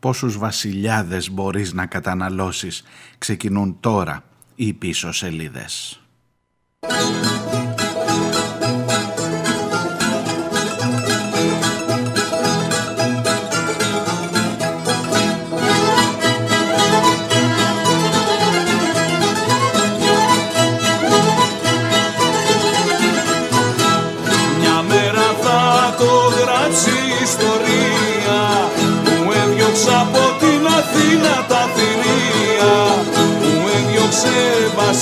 Πόσους βασιλιάδες μπορείς να καταναλώσεις; Ξεκινούν τώρα οι πίσω σελίδες.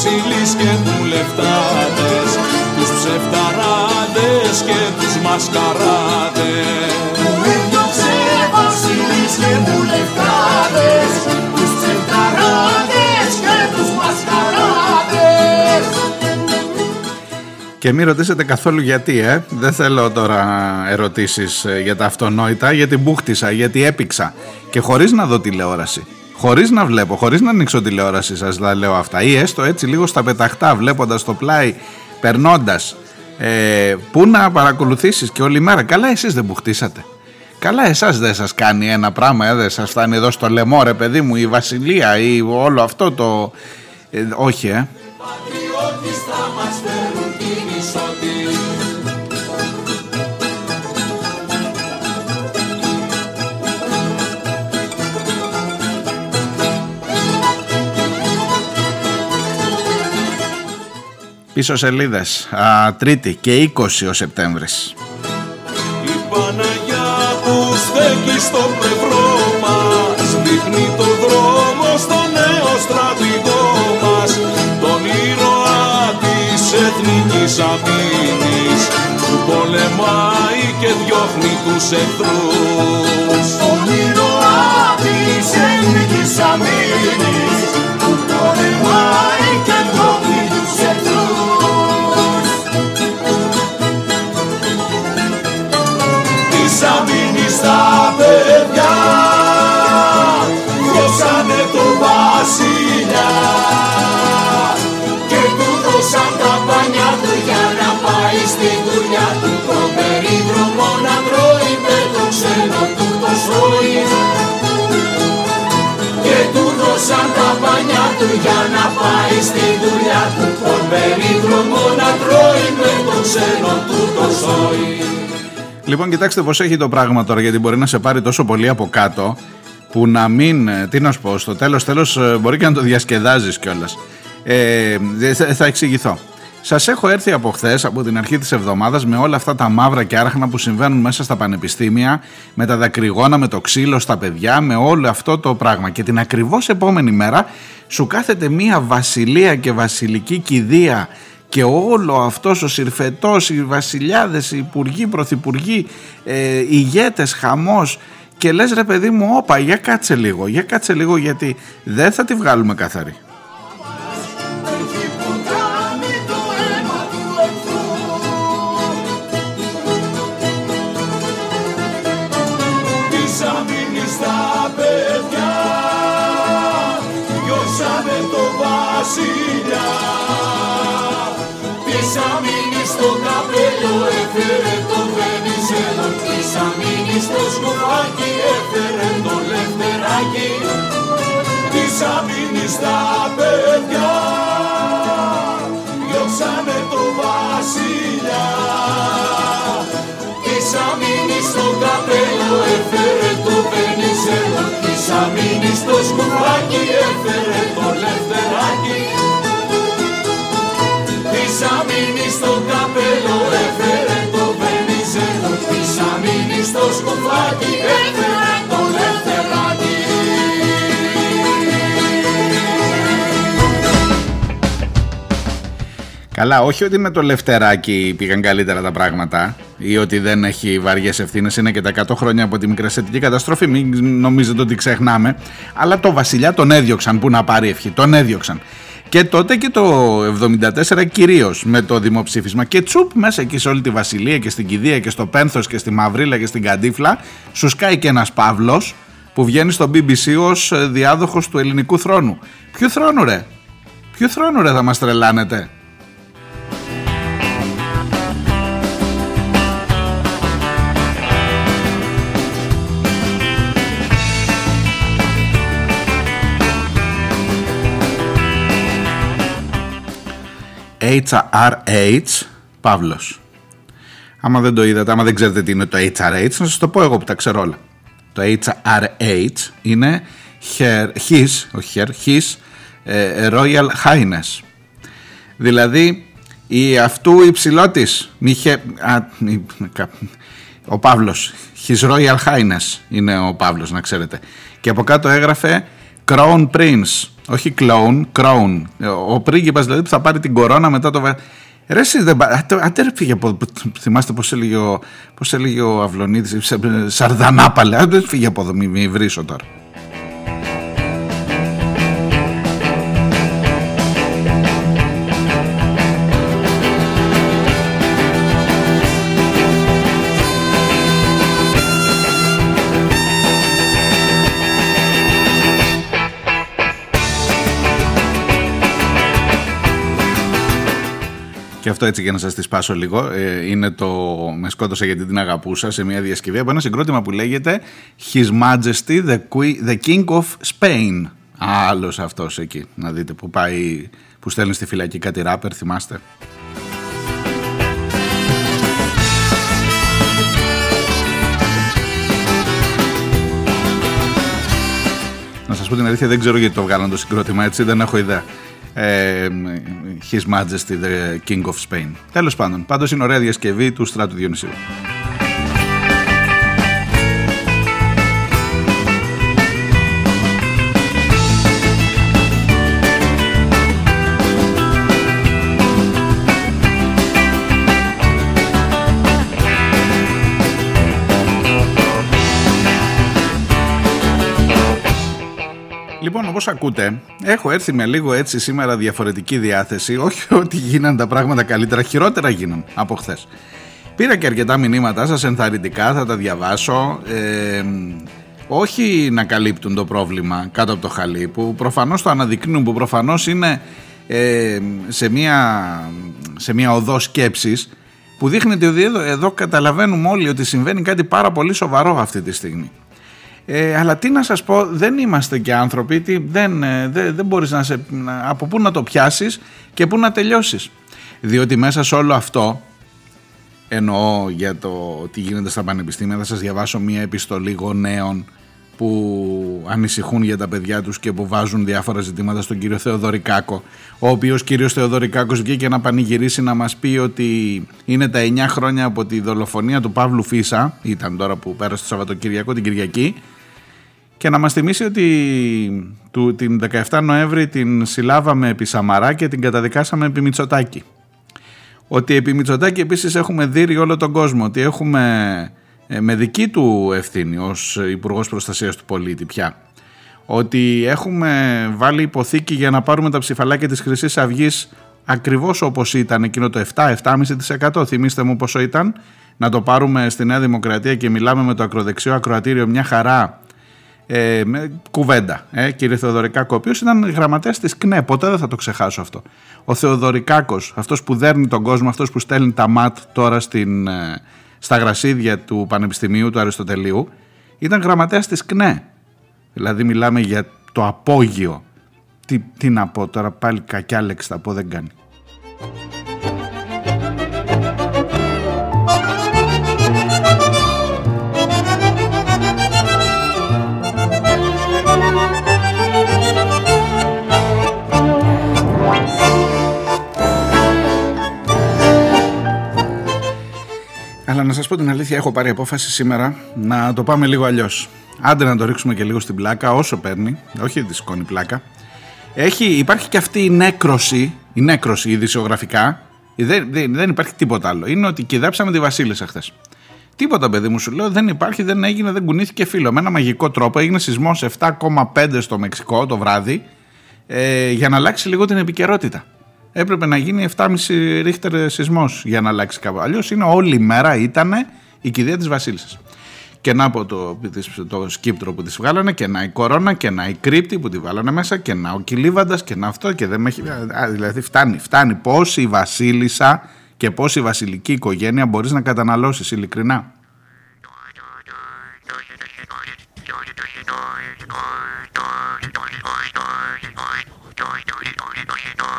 Βασιλείς και δουλευτάδες τους ψευταράδες και τους μασκαράδες Που έδιωξε βασιλείς και δουλευτάδες τους ψευταράδες και τους μασκαράδες και μην ρωτήσετε καθόλου γιατί, ε. Δεν θέλω τώρα ερωτήσεις ε, για τα αυτονόητα, γιατί μπούχτισα, γιατί έπηξα και χωρίς να δω τηλεόραση. Χωρίς να βλέπω, χωρίς να ανοίξω τηλεόραση σας τα λέω αυτά ή έστω έτσι λίγο στα πεταχτά βλέποντας το πλάι, περνώντας ε, που να παρακολουθήσεις και όλη μέρα. Καλά εσείς δεν που χτίσατε. Καλά εσάς δεν σας κάνει ένα πράγμα, ε, δεν σας φτάνει εδώ στο λαιμό ρε παιδί μου η βασιλεία ή όλο αυτό το... Ε, όχι ε. Πίσω σελίδες, α, Τρίτη και 20 ο Σεπτέμβρης. Η Παναγιά που στέκει στο πλευρό μας δείχνει το δρόμο στο νέο στρατηγό μας. Τον ήρωα της εθνικής αμήνης που πολεμάει και διώχνει τους εχθρούς. Τον ήρωα της εθνικής αμήνης του το σόι και του δώσαν τα πανιά του για να πάει στη δουλειά του τον περίδρομο να τρώει με το ξένο του το σόι Λοιπόν, κοιτάξτε πώς έχει το πράγμα τώρα, γιατί μπορεί να σε πάρει τόσο πολύ από κάτω που να μην. Ε, τι να σου πω, στο τέλος τέλος, ε, μπορεί και να το διασκεδάζεις κιόλας. Ε, θα εξηγηθώ. Σας έχω έρθει από χθες, από την αρχή της εβδομάδας, με όλα αυτά τα μαύρα και άρχνα που συμβαίνουν μέσα στα πανεπιστήμια, με τα δακρυγόνα, με το ξύλο στα παιδιά, με όλο αυτό το πράγμα. Και την ακριβώς επόμενη μέρα σου κάθεται μία βασιλεία και βασιλική κηδεία και όλο αυτός ο συρφετός, οι βασιλιάδες, οι υπουργοί, πρωθυπουργοί, ε, ηγέτες, χαμός και λες ρε παιδί μου όπα για κάτσε λίγο, για κάτσε λίγο γιατί δεν θα τη βγάλουμε καθαρή. Αμήνης στο σκουφάκι έφερε το λευτεράκι. Της αμήνης τα παιδιά. Διώξανε το βασιλιά. Της αμήνης στο καπέλο έφερε το Βενιζέλο. Της αμήνης στο σκουφάκι έφερε το λευτεράκι. Της αμήνης στο καπέλο έφερε στο σκουφάκι έφερε το λευτεράκι. Καλά, όχι ότι με το λευτεράκι πήγαν καλύτερα τα πράγματα ή ότι δεν έχει βαριές ευθύνες. Είναι και τα 100 χρόνια από τη μικρασιατική καταστροφή. Μην νομίζετε ότι ξεχνάμε. Αλλά το βασιλιά τον έδιωξαν. Πού να πάρει ευχή. Τον έδιωξαν. Και τότε και το 74 κυρίως με το δημοψήφισμα. Και τσουπ μέσα εκεί σε όλη τη Βασιλεία και στην Κηδεία και στο Πένθος και στη Μαυρίλα και στην Καντίφλα, σου σκάει και ένας Παύλος που βγαίνει στο BBC ως διάδοχος του ελληνικού θρόνου. Ποιο θρόνο ρε, Ποιο θρόνο ρε θα μας τρελάνετε; HRH Παύλος. Άμα δεν το είδατε, άμα δεν ξέρετε τι είναι το HRH, να σας το πω εγώ που τα ξέρω όλα. Το HRH είναι her, his, όχι her, his ε, Royal Highness. Δηλαδή, η αυτού υψηλότης, μιχε, ο Παύλος, his Royal Highness είναι ο Παύλος, να ξέρετε. Και από κάτω έγραφε Crown Prince, όχι Clone, Crown. Ο πρίγκιπας δηλαδή που θα πάρει την κορώνα μετά το... Ρε εσύ δεν Άντε ρε φύγε από... Θυμάστε πως έλεγε ο, πώς έλεγε ο Αυλονίδης, Σαρδανάπαλε. Άντε φύγε από εδώ, μη, μη βρίσω τώρα. Και αυτό έτσι για να σας τη σπάσω λίγο. Ε, είναι το «Με σκότωσε γιατί την αγαπούσα» σε μια διασκευή από ένα συγκρότημα που λέγεται «His Majesty the, the King of Spain». Άλλος αυτός εκεί, να δείτε που πάει, που στέλνει στη φυλακή κάτι ράπερ, θυμάστε; Να σας πω την αλήθεια δεν ξέρω γιατί το βγάλαν το συγκρότημα έτσι, δεν έχω ιδέα. His Majesty the King of Spain. Τέλος πάντων, πάντως είναι ωραία διασκευή του Στράτου Διονυσίου. Όπως ακούτε, έχω έρθει με λίγο έτσι σήμερα διαφορετική διάθεση. Όχι ότι γίναν τα πράγματα καλύτερα, χειρότερα γίναν από χθες. Πήρα και αρκετά μηνύματα σας ενθαρρυντικά, θα τα διαβάσω. Ε, όχι να καλύπτουν το πρόβλημα κάτω από το χαλί, που προφανώς το αναδεικνύουν, που προφανώς είναι ε, σε, μια, σε μια οδό σκέψης, που δείχνεται ότι εδώ, εδώ καταλαβαίνουμε όλοι ότι συμβαίνει κάτι πάρα πολύ σοβαρό αυτή τη στιγμή. Ε, αλλά τι να σας πω, δεν είμαστε και άνθρωποι, τι, δεν, ε, δεν, δεν μπορείς να σε, από πού να το πιάσεις και πού να τελειώσεις. Διότι μέσα σε όλο αυτό, εννοώ για το τι γίνεται στα πανεπιστήμια, θα σας διαβάσω μία επιστολή γονέων που ανησυχούν για τα παιδιά τους και που βάζουν διάφορα ζητήματα στον κύριο Θεοδωρικάκο ο οποίος κύριος Θεοδωρικάκος βγήκε να πανηγυρίσει να μας πει ότι είναι τα 9 χρόνια από τη δολοφονία του Παύλου Φίσα ήταν τώρα που πέρασε το Σαββατοκυριακό την Κυριακή και να μας θυμίσει ότι του, την 17 Νοέμβρη την συλλάβαμε επί Σαμαρά και την καταδικάσαμε επί Μητσοτάκη. Ότι επί Μητσοτάκη επίσης έχουμε δει όλο τον κόσμο, ότι έχουμε ε, με δική του ευθύνη ως υπουργός Προστασίας του Πολίτη πια. Ότι έχουμε βάλει υποθήκη για να πάρουμε τα ψηφαλάκια της χρυσής αυγής ακριβώς όπως ήταν εκείνο το 7-7,5% θυμίστε μου πόσο ήταν να το πάρουμε στη Νέα Δημοκρατία και μιλάμε με το ακροδεξιό ακροατήριο μια χαρά ε, με κουβέντα. Ε, κύριε Θεοδωρικάκο, ο οποίος ήταν γραμματέας της ΚΝΕ. Ποτέ δεν θα το ξεχάσω αυτό. Ο Θεοδωρικάκος, αυτός που δέρνει τον κόσμο, αυτός που στέλνει τα ΜΑΤ τώρα στην, ε, στα γρασίδια του Πανεπιστημίου του Αριστοτελείου, ήταν γραμματέας της ΚΝΕ. Δηλαδή, μιλάμε για το απόγειο. Τι, τι να πω τώρα, πάλι κακιά λέξη θα πω, δεν κάνει. Αλλά να σας πω την αλήθεια, έχω πάρει απόφαση σήμερα να το πάμε λίγο αλλιώς. Άντε να το ρίξουμε και λίγο στην πλάκα, όσο παίρνει, όχι τη σκόνη πλάκα. Έχει, υπάρχει και αυτή η νέκρωση, η νέκρωση ειδησιογραφικά. Δεν, δεν, δεν υπάρχει τίποτα άλλο. Είναι ότι κυδέψαμε τη Βασίλισσα χθες. Τίποτα, παιδί μου, σου λέω, δεν υπάρχει, δεν έγινε, δεν κουνήθηκε φίλο. Με ένα μαγικό τρόπο έγινε σεισμός 7,5 στο Μεξικό το βράδυ ε, για να αλλάξει λίγο την επικαιρότητα έπρεπε να γίνει 7,5 ρίχτερ σεισμός για να αλλάξει κάπου. Αλλιώς είναι όλη η μέρα ήταν η κηδεία της Βασίλισσας. Και να από το, το σκύπτρο που τη βγάλανε και να η κορώνα και να η κρύπτη που τη βάλανε μέσα και να ο κυλίβαντας και να αυτό και δεν με έχει. Δηλαδή φτάνει, φτάνει. Πώ η Βασίλισσα και πώ η βασιλική οικογένεια μπορείς να καταναλώσεις ειλικρινά;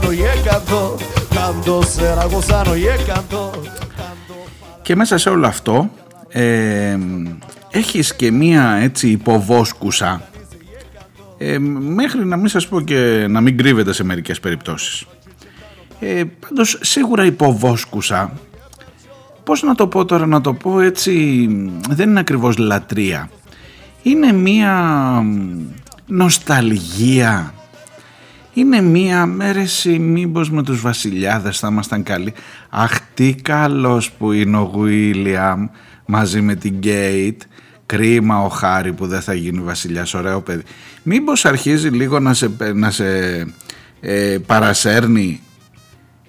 siciliano y cantó, cantó seragosano y cantó. Και μέσα σε όλο αυτό ε, έχεις και μία έτσι υποβόσκουσα ε, μέχρι να μην σας πω και να μην κρύβεται σε μερικές περιπτώσεις. Ε, πάντως σίγουρα υποβόσκουσα πώς να το πω τώρα να το πω έτσι δεν είναι ακριβώς λατρεία είναι μία νοσταλγία είναι μία μέρεση μήπως με τους βασιλιάδες θα ήμασταν καλοί. Αχ τι καλός που είναι ο Γουίλιαμ μαζί με την Γκέιτ κρίμα ο Χάρη που δεν θα γίνει βασιλιάς ωραίο παιδί. Μήπως αρχίζει λίγο να σε, να σε ε, παρασέρνει.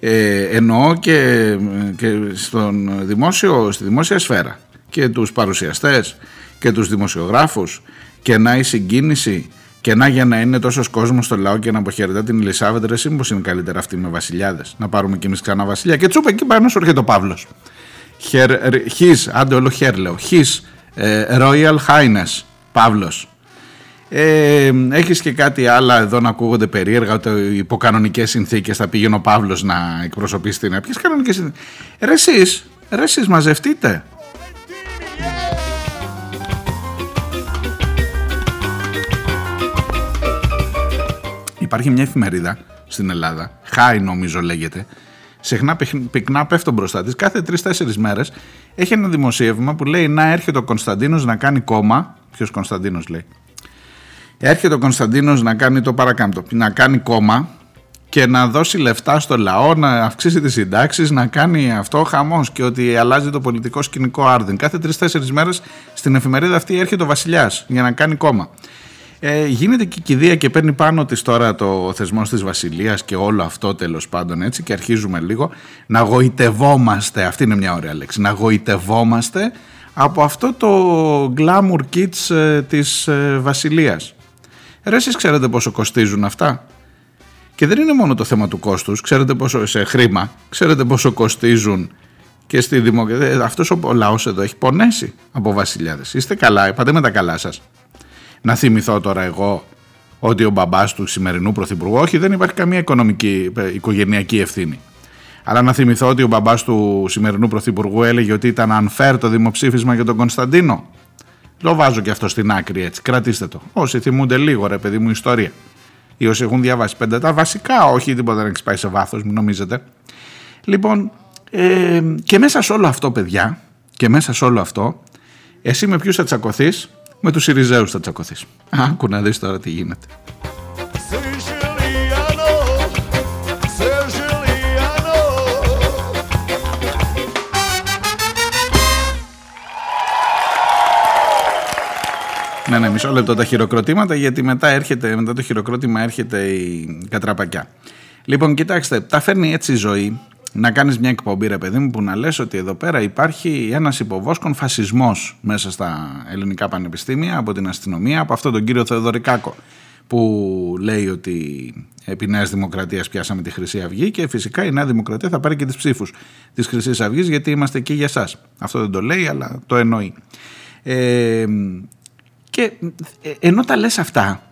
Ε, εννοώ και, και στον δημόσιο, στη δημόσια σφαίρα. Και τους παρουσιαστές και τους δημοσιογράφους. Και να η συγκίνηση και να για να είναι τόσος κόσμος στο λαό και να αποχαιρετά την Ελισάβετ, ρε είναι καλύτερα αυτή με βασιλιάδες. Να πάρουμε κι εμείς ξανά βασιλιά. Και τσούπα εκεί πάνω σου έρχεται ο Παύλος. His, άντε όλο χέρ λέω. His ε, Royal Highness Παύλος. Ε, έχεις και κάτι άλλο εδώ να ακούγονται περίεργα ότι υπό κανονικές συνθήκες θα πήγαινε ο Παύλος να εκπροσωπήσει την Ποιες κανονικές συνθήκες; Ρε εσείς, ρε εσείς μαζευτείτε Υπάρχει μια εφημερίδα στην Ελλάδα, Χάι νομίζω λέγεται, συχνά πυκνά πέφτω μπροστά της. Κάθε τρει-τέσσερι μέρες έχει ένα δημοσίευμα που λέει να έρχεται ο Κωνσταντίνος να κάνει κόμμα. Ποιος Κωνσταντίνος λέει; Έρχεται ο Κωνσταντίνος να κάνει το παρακάμπτο, να κάνει κόμμα και να δώσει λεφτά στο λαό, να αυξήσει τις συντάξεις, να κάνει αυτό χαμός και ότι αλλάζει το πολιτικό σκηνικό άρδιν. Κάθε τρει-τέσσερι μέρες στην εφημερίδα αυτή έρχεται ο Βασιλιάς για να κάνει κόμμα. Ε, γίνεται και κηδεία και παίρνει πάνω της τώρα το θεσμό της Βασιλείας και όλο αυτό τέλος πάντων έτσι και αρχίζουμε λίγο να γοητευόμαστε, αυτή είναι μια ωραία λέξη, να γοητευόμαστε από αυτό το glamour kits ε, της ε, Βασιλείας. Ρε εσείς ξέρετε πόσο κοστίζουν αυτά; Και δεν είναι μόνο το θέμα του κόστους, ξέρετε πόσο σε χρήμα, ξέρετε πόσο κοστίζουν και στη δημοκρατία. Ε, αυτός ο λαός εδώ έχει πονέσει από βασιλιάδες. Είστε καλά, πάτε με τα καλά σας. Να θυμηθώ τώρα εγώ ότι ο μπαμπάς του σημερινού πρωθυπουργού, όχι δεν υπάρχει καμία οικονομική, ε, οικογενειακή ευθύνη. Αλλά να θυμηθώ ότι ο μπαμπάς του σημερινού πρωθυπουργού έλεγε ότι ήταν unfair το δημοψήφισμα για τον Κωνσταντίνο. Το βάζω και αυτό στην άκρη έτσι. Κρατήστε το. Όσοι θυμούνται λίγο, ρε παιδί μου, ιστορία. Ή όσοι έχουν διαβάσει πέντε τα βασικά, όχι τίποτα δεν έχει πάει σε βάθος, μην νομίζετε. Λοιπόν, ε, και μέσα σε όλο αυτό, παιδιά, και μέσα σε όλο αυτό, εσύ με ποιους θα τσακωθείς, με τους Σιριζέους θα τσακωθείς. Άκου να δεις τώρα τι γίνεται. Ναι, ναι, μισό λεπτό τα χειροκροτήματα γιατί μετά, έρχεται, μετά το χειροκρότημα έρχεται η κατραπακιά. Λοιπόν, κοιτάξτε, τα φέρνει έτσι η ζωή να κάνεις μια εκπομπή ρε παιδί μου που να λες ότι εδώ πέρα υπάρχει ένας υποβόσκον φασισμός μέσα στα ελληνικά πανεπιστήμια από την αστυνομία, από αυτόν τον κύριο Θεοδωρικάκο που λέει ότι επί Νέας Δημοκρατίας πιάσαμε τη Χρυσή Αυγή και φυσικά η Νέα Δημοκρατία θα πάρει και τις ψήφους της Χρυσής Αυγής γιατί είμαστε εκεί για σας. Αυτό δεν το λέει αλλά το εννοεί. Ε, και ε, ενώ τα λες αυτά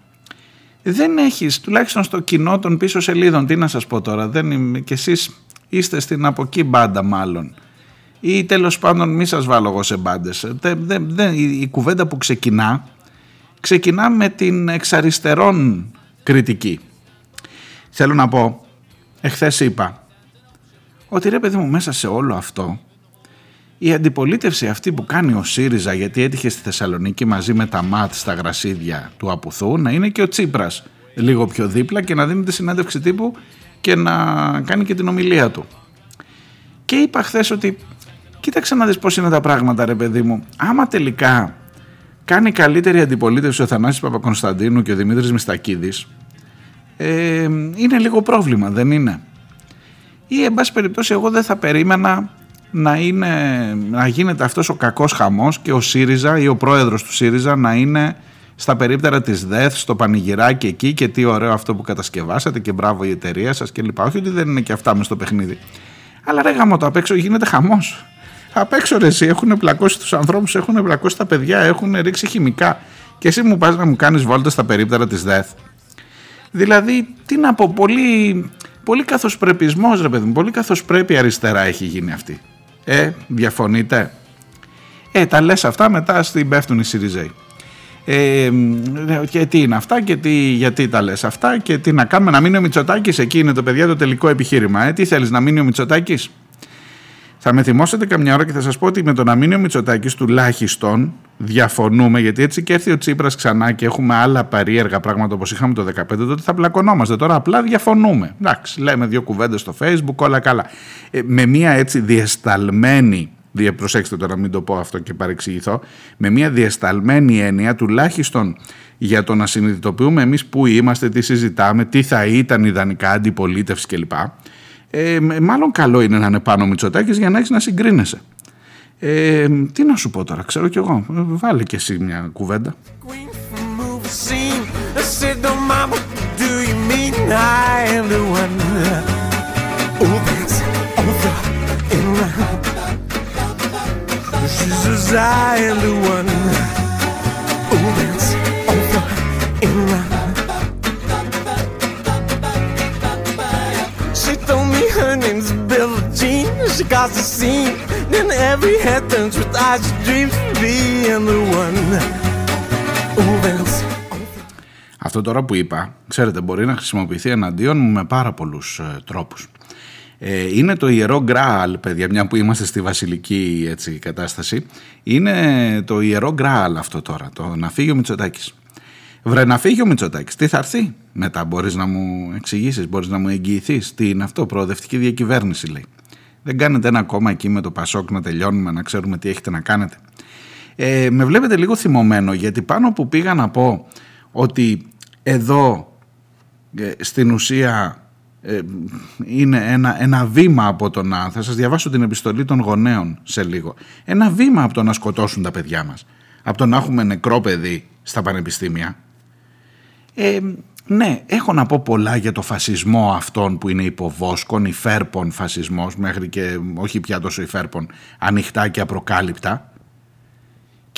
δεν έχεις τουλάχιστον στο κοινό των πίσω σελίδων τι να σας πω τώρα δεν είμαι, και εσείς είστε στην από εκεί μπάντα μάλλον ή τέλος πάντων μη σας βάλω εγώ σε μπάντες. η κουβέντα που ξεκινά ξεκινά με την εξαριστερών κριτική. Θέλω να πω, εχθές είπα ότι ρε παιδί μου μέσα σε όλο αυτό η αντιπολίτευση αυτή που κάνει ο ΣΥΡΙΖΑ γιατί έτυχε στη Θεσσαλονίκη μαζί με τα ΜΑΤ στα γρασίδια του Απουθού να είναι και ο Τσίπρας λίγο πιο δίπλα και να δίνει τη συνέντευξη τύπου και να κάνει και την ομιλία του. Και είπα χθες ότι κοίταξε να δεις πώς είναι τα πράγματα ρε παιδί μου. Άμα τελικά κάνει καλύτερη αντιπολίτευση ο Θανάσης Παπακονσταντίνου και ο Δημήτρης Μιστακίδης ε, είναι λίγο πρόβλημα, δεν είναι; Ή εν πάση περιπτώσει εγώ δεν θα περίμενα να, είναι, να γίνεται αυτός ο κακός χαμός και ο ΣΥΡΙΖΑ ή ο πρόεδρος του ΣΥΡΙΖΑ να είναι στα περίπτερα της ΔΕΘ, στο πανηγυράκι εκεί και τι ωραίο αυτό που κατασκευάσατε και μπράβο η εταιρεία σας και λοιπά. Όχι ότι δεν είναι και αυτά μες στο παιχνίδι. Αλλά ρε γάμο το απ' έξω γίνεται χαμός. Απ' έξω ρε εσύ έχουν πλακώσει τους ανθρώπους, έχουν πλακώσει τα παιδιά, έχουν ρίξει χημικά. Και εσύ μου πας να μου κάνεις βόλτα στα περίπτερα της ΔΕΘ. Δηλαδή, τι να πω, πολύ, πολύ καθοσπρεπισμός ρε παιδί μου, πολύ καθοσπρέπει αριστερά έχει γίνει αυτή. Ε, διαφωνείτε; Ε, τα λες αυτά μετά στην πέφτουν οι Σιριζέοι. Ε, και τι είναι αυτά και τι, γιατί τα λες αυτά και τι να κάνουμε να μείνει ο Μητσοτάκης εκεί είναι το παιδιά το τελικό επιχείρημα. Ε, τι θέλεις να μείνει ο Μητσοτάκης; Θα με θυμώσετε καμιά ώρα και θα σας πω ότι με τον Αμήνιο Μητσοτάκης τουλάχιστον διαφωνούμε γιατί έτσι και έρθει ο Τσίπρας ξανά και έχουμε άλλα παρήεργα πράγματα όπως είχαμε το 2015 τότε θα πλακωνόμαστε. Τώρα απλά διαφωνούμε. Εντάξει λέμε δύο κουβέντες στο facebook όλα καλά. Ε, με μια έτσι διεσταλμένη προσέξτε τώρα μην το πω αυτό και παρεξηγηθώ με μια διεσταλμένη έννοια τουλάχιστον για το να συνειδητοποιούμε εμείς που είμαστε, τι συζητάμε, τι θα ήταν ιδανικά αντιπολίτευση κλπ ε, μάλλον καλό είναι να είναι πάνω ο Μητσοτάκης για να έχεις να συγκρίνεσαι. Ε, τι να σου πω τώρα, ξέρω κι εγώ. Βάλε κι εσύ μια κουβέντα. She caused a scene. Then every head turns with eyes she dreams of being the one who Αυτό τώρα που είπα, ξέρετε, μπορεί να χρησιμοποιηθεί εναντίον μου με πάρα πολλούς ε, τρόπους. Ε, είναι το ιερό γκράλ, παιδιά, μια που είμαστε στη βασιλική έτσι, κατάσταση. Είναι το ιερό γκράλ αυτό τώρα, το να φύγει ο Μητσοτάκης. Βρε να φύγει ο Μητσοτάκης, τι θα έρθει; Μετά, μπορείς να μου εξηγήσεις, μπορείς να μου εγγυηθείς, τι είναι αυτό, προοδευτική διακυβέρνηση λέει. Δεν κάνετε ένα κόμμα εκεί με το Πασόκ να τελειώνουμε, να ξέρουμε τι έχετε να κάνετε. Ε, με βλέπετε λίγο θυμωμένο γιατί πάνω που πήγα να πω ότι εδώ ε, στην ουσία ε, είναι ένα, ένα βήμα από το να, θα σας διαβάσω την επιστολή των γονέων σε λίγο, ένα βήμα από το να σκοτώσουν τα παιδιά μας, από το να έχουμε νεκρό παιδί στα πανεπιστήμια. Ε, ναι, έχω να πω πολλά για το φασισμό αυτόν που είναι υποβόσκον, υφέρπον φασισμός, μέχρι και όχι πια τόσο υφέρπον, ανοιχτά και απροκάλυπτα.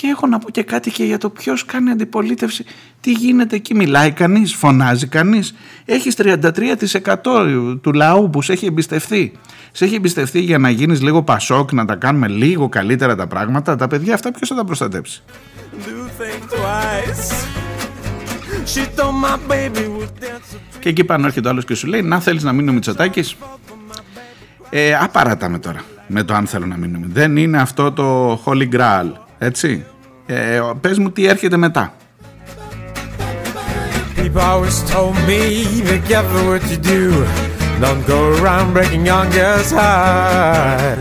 Και έχω να πω και κάτι και για το ποιος κάνει αντιπολίτευση. Τι γίνεται εκεί, μιλάει κανείς, φωνάζει κανείς. Έχεις 33% του λαού που σε έχει εμπιστευτεί. Σε έχει εμπιστευτεί για να γίνεις λίγο πασόκ, να τα κάνουμε λίγο καλύτερα τα πράγματα. Τα παιδιά αυτά ποιος θα τα προστατέψει; Και εκεί πάνω έρχεται ο άλλος και σου λέει να θέλεις να μείνει ο Μητσοτάκης; Ε, απαράτα τώρα με το αν θέλω να μείνω δεν είναι αυτό το Holy Grail έτσι ε, πες μου τι έρχεται μετά People always told me be careful what you do Don't go around breaking young girls' heart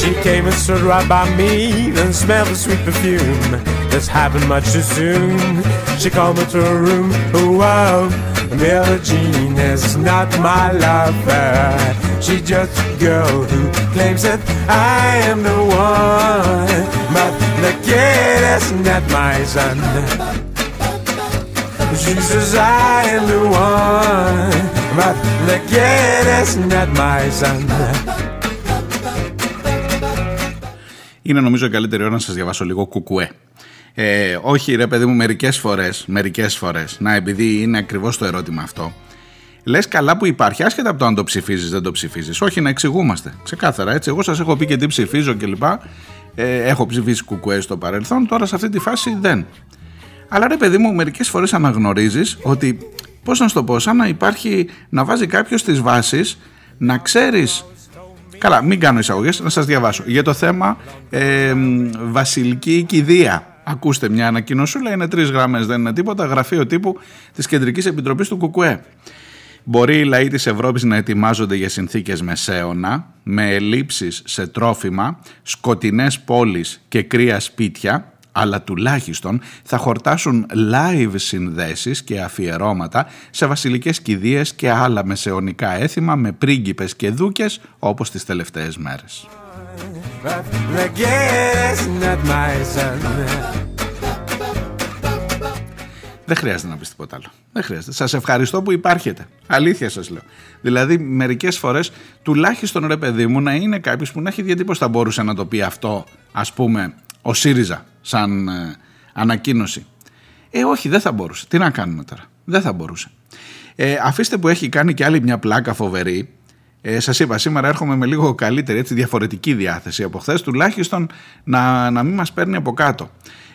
She came and stood right by me Then smelled the sweet perfume This happened much too soon. She called me to her room. Oh, wow. Billie Jean is not my lover. She's just a girl who claims that I am the one. But the kid is not my son. She says I am the one. But the kid is not my son. Είναι νομίζω καλύτερη ώρα να σας διαβάσω λίγο κουκουέ. Ε, όχι ρε παιδί μου μερικές φορές, μερικές φορές, να επειδή είναι ακριβώς το ερώτημα αυτό, λες καλά που υπάρχει, άσχετα από το αν το ψηφίζεις δεν το ψηφίζεις, όχι να εξηγούμαστε, ξεκάθαρα έτσι, εγώ σας έχω πει και τι ψηφίζω κλπ. Ε, έχω ψηφίσει κουκουέ στο παρελθόν, τώρα σε αυτή τη φάση δεν. Αλλά ρε παιδί μου, μερικές φορές αναγνωρίζεις ότι, πώς να σου το πω, σαν να υπάρχει, να βάζει κάποιος τις βάσεις, να ξέρεις. Καλά, μην κάνω εισαγωγές, να σας διαβάσω. Για το θέμα ε, βασιλική κηδεία Ακούστε μια ανακοινωσούλα, είναι τρεις γραμμές, δεν είναι τίποτα. Γραφείο τύπου της Κεντρικής Επιτροπής του ΚΚΕ. Μπορεί οι λαοί της Ευρώπης να ετοιμάζονται για συνθήκες μεσαίωνα, με ελλείψεις σε τρόφιμα, σκοτεινές πόλεις και κρύα σπίτια, αλλά τουλάχιστον θα χορτάσουν live συνδέσεις και αφιερώματα σε βασιλικές κηδείες και άλλα μεσαιωνικά έθιμα με πρίγκιπες και δούκες όπως τις τελευταίες μέρες. Δεν χρειάζεται να πεις τίποτα άλλο. Δεν χρειάζεται. Σας ευχαριστώ που υπάρχετε. Αλήθεια σας λέω. Δηλαδή μερικές φορές τουλάχιστον ρε παιδί μου να είναι κάποιος που να έχει διατύπωση θα μπορούσε να το πει αυτό ας πούμε ο ΣΥΡΙΖΑ σαν ε, ανακοίνωση. Ε όχι δεν θα μπορούσε. Τι να κάνουμε τώρα; Δεν θα μπορούσε. Ε, αφήστε που έχει κάνει και άλλη μια πλάκα φοβερή. Ε, Σας είπα, σήμερα έρχομαι με λίγο καλύτερη, έτσι, διαφορετική διάθεση από χθες, τουλάχιστον να, να μην μας παίρνει από κάτω.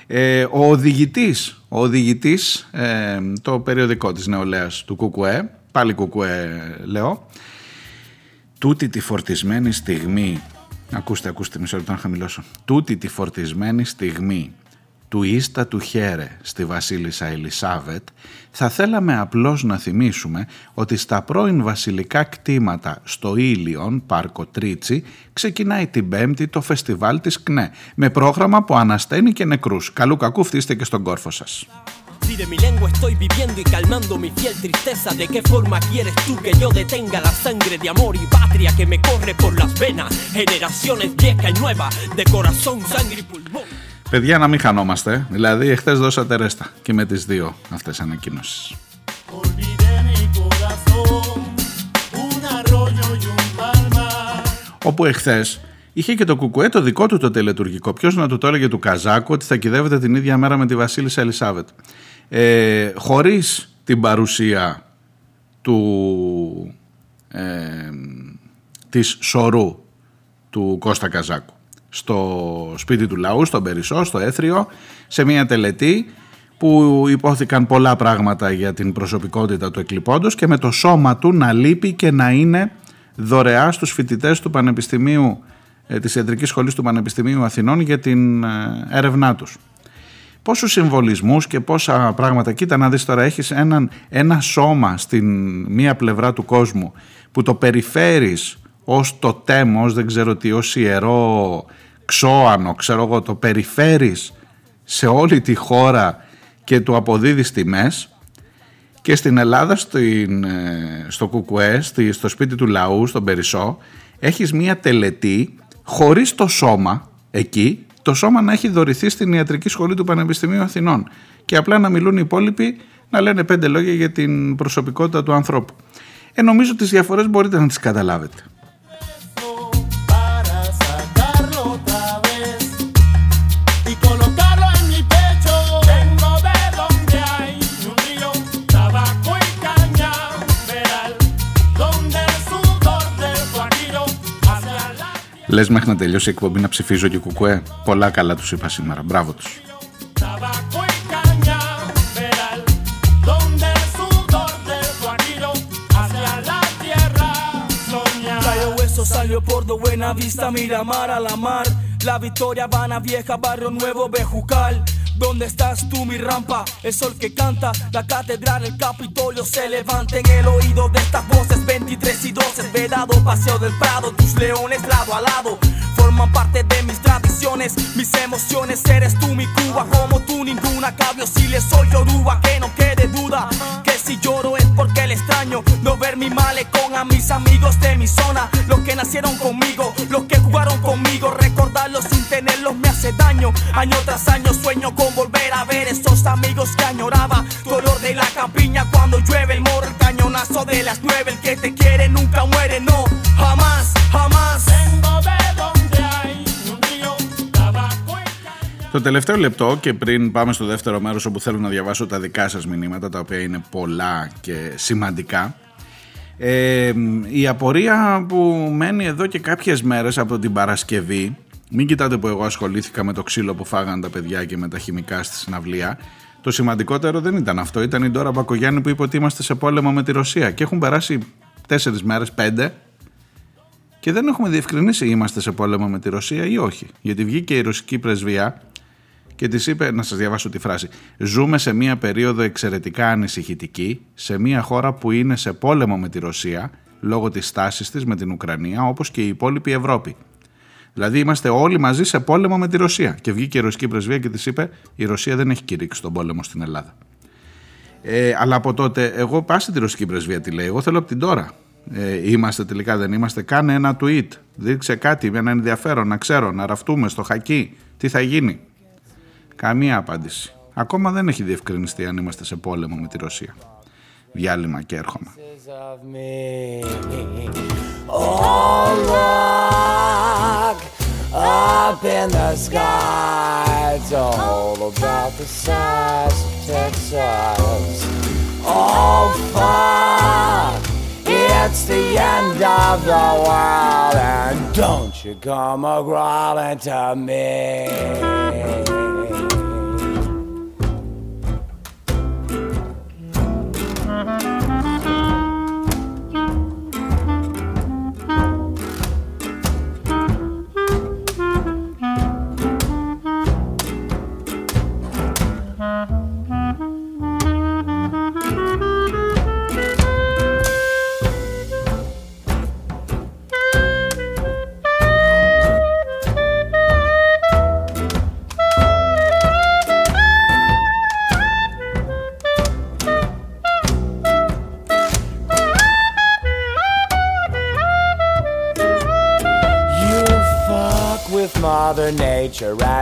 Ε, ο οδηγητής, ο οδηγητής, ε, το περιοδικό της νεολαίας του Κουκουέ, πάλι Κουκουέ λέω, τούτη τη φορτισμένη στιγμή, ακούστε, ακούστε, μισό λεπτό να χαμηλώσω, τούτη τη φορτισμένη στιγμή του Ίστα του Χέρε στη Βασίλισσα Ελισάβετ, θα θέλαμε απλώς να θυμίσουμε ότι στα πρώην βασιλικά κτήματα στο Ήλιον, Πάρκο Τρίτσι, ξεκινάει την Πέμπτη το φεστιβάλ της ΚΝΕ, με πρόγραμμα που ανασταίνει και νεκρούς. Καλού κακού φτύστε και στον κόρφο σας. Si de mi lengua estoy viviendo y calmando mi fiel tristeza, ¿de qué forma quieres tú que yo detenga la sangre de amor y patria que me corre por las venas? Generaciones vieja y nueva, de corazón, sangre y pulmón. Παιδιά να μην χανόμαστε, δηλαδή εχθές δώσατε ρέστα και με τις δύο αυτές ανακοίνωσεις. Όπου εχθές είχε και το κουκουέ το δικό του το τελετουργικό. Ποιος να του το έλεγε του Καζάκου ότι θα κυδεύεται την ίδια μέρα με τη Βασίλισσα Ελισάβετ. Ε, χωρίς την παρουσία του, ε, της σωρού του Κώστα Καζάκου στο σπίτι του λαού, στον Περισσό, στο Έθριο, σε μια τελετή που υπόθηκαν πολλά πράγματα για την προσωπικότητα του εκλειπώντος και με το σώμα του να λείπει και να είναι δωρεά στους φοιτητές του Πανεπιστημίου, ε, της Ιατρικής Σχολής του Πανεπιστημίου Αθηνών για την ε, έρευνά τους. Πόσους συμβολισμούς και πόσα πράγματα. Κοίτα να δεις τώρα έχεις έναν, ένα σώμα στην μία πλευρά του κόσμου που το περιφέρεις ως το τέμος, δεν ξέρω τι, ως ιερό ξώανο, ξέρω εγώ, το περιφέρεις σε όλη τη χώρα και του αποδίδεις τιμές και στην Ελλάδα, στην, ε, στο Κουκουέ, στο σπίτι του λαού, στον Περισσό, έχεις μία τελετή χωρίς το σώμα εκεί, το σώμα να έχει δωρηθεί στην Ιατρική Σχολή του Πανεπιστημίου Αθηνών και απλά να μιλούν οι υπόλοιποι να λένε πέντε λόγια για την προσωπικότητα του ανθρώπου. Ε, νομίζω τις διαφορές μπορείτε να τις καταλάβετε. Λες μέχρι να τελειώσει η εκπομπή να ψηφίζω και κουκουέ. Πολλά καλά τους είπα σήμερα. Μπράβο τους. salió por do Buena Vista, Miramar, a la mar. La Victoria, Habana Vieja, Barrio Nuevo, Bejucal. ¿Dónde estás tú, mi rampa? El sol que canta, la catedral, el Capitolio se levanta en el oído de estas voces. 23 y 12, vedado, paseo del Prado, tus leones lado a lado. Forman parte de mis tradiciones, mis emociones. Eres tú, mi Cuba, como tú, ninguna cabio. Si le soy Yoruba, que no quede duda. Que si lloro es porque extraño no ver mi malecón a mis amigos de mi zona. Los que nacieron conmigo, los que jugaron conmigo. Recordarlos sin tenerlos me hace daño. Año tras año sueño con volver a ver esos amigos que añoraba. Dolor de la campiña cuando llueve el morro, el cañonazo de las nueve. El que te quiere nunca muere, no, Το τελευταίο λεπτό και πριν πάμε στο δεύτερο μέρος όπου θέλω να διαβάσω τα δικά σας μηνύματα τα οποία είναι πολλά και σημαντικά ε, η απορία που μένει εδώ και κάποιες μέρες από την Παρασκευή μην κοιτάτε που εγώ ασχολήθηκα με το ξύλο που φάγαν τα παιδιά και με τα χημικά στη συναυλία. Το σημαντικότερο δεν ήταν αυτό. Ήταν η Ντόρα Μπακογιάννη που είπε ότι είμαστε σε πόλεμο με τη Ρωσία. Και έχουν περάσει τέσσερις μέρες, πέντε, και δεν έχουμε διευκρινίσει είμαστε σε πόλεμο με τη Ρωσία ή όχι. Γιατί βγήκε η ρωσική πρεσβεία και της είπε, να σας διαβάσω τη φράση. Ζούμε σε μια περίοδο εξαιρετικά ανησυχητική, σε μια χώρα που είναι σε πόλεμο με τη Ρωσία, λόγω της στάσης της με την Ουκρανία, όπως και η υπόλοιπη Ευρώπη. Δηλαδή είμαστε όλοι μαζί σε πόλεμο με τη Ρωσία. Και βγήκε η ρωσική πρεσβεία και της είπε: Η Ρωσία δεν έχει κηρύξει τον πόλεμο στην Ελλάδα. Ε, αλλά από τότε, εγώ πάστε τη ρωσική πρεσβεία τι λέει. Εγώ θέλω από την τώρα. Ε, είμαστε τελικά, δεν είμαστε. Κάνε ένα tweet. Δείξε κάτι με ένα ενδιαφέρον, να ξέρω, να ραφτούμε στο χακί. Τι θα γίνει. Καμία απάντηση. Ακόμα δεν έχει διευκρινιστεί αν είμαστε σε πόλεμο με τη Ρωσία. Διάλειμμα και έρχομαι. up in the sky. It's all about the size of Texas. All fire. the end of the world, and don't you come a crawling to me.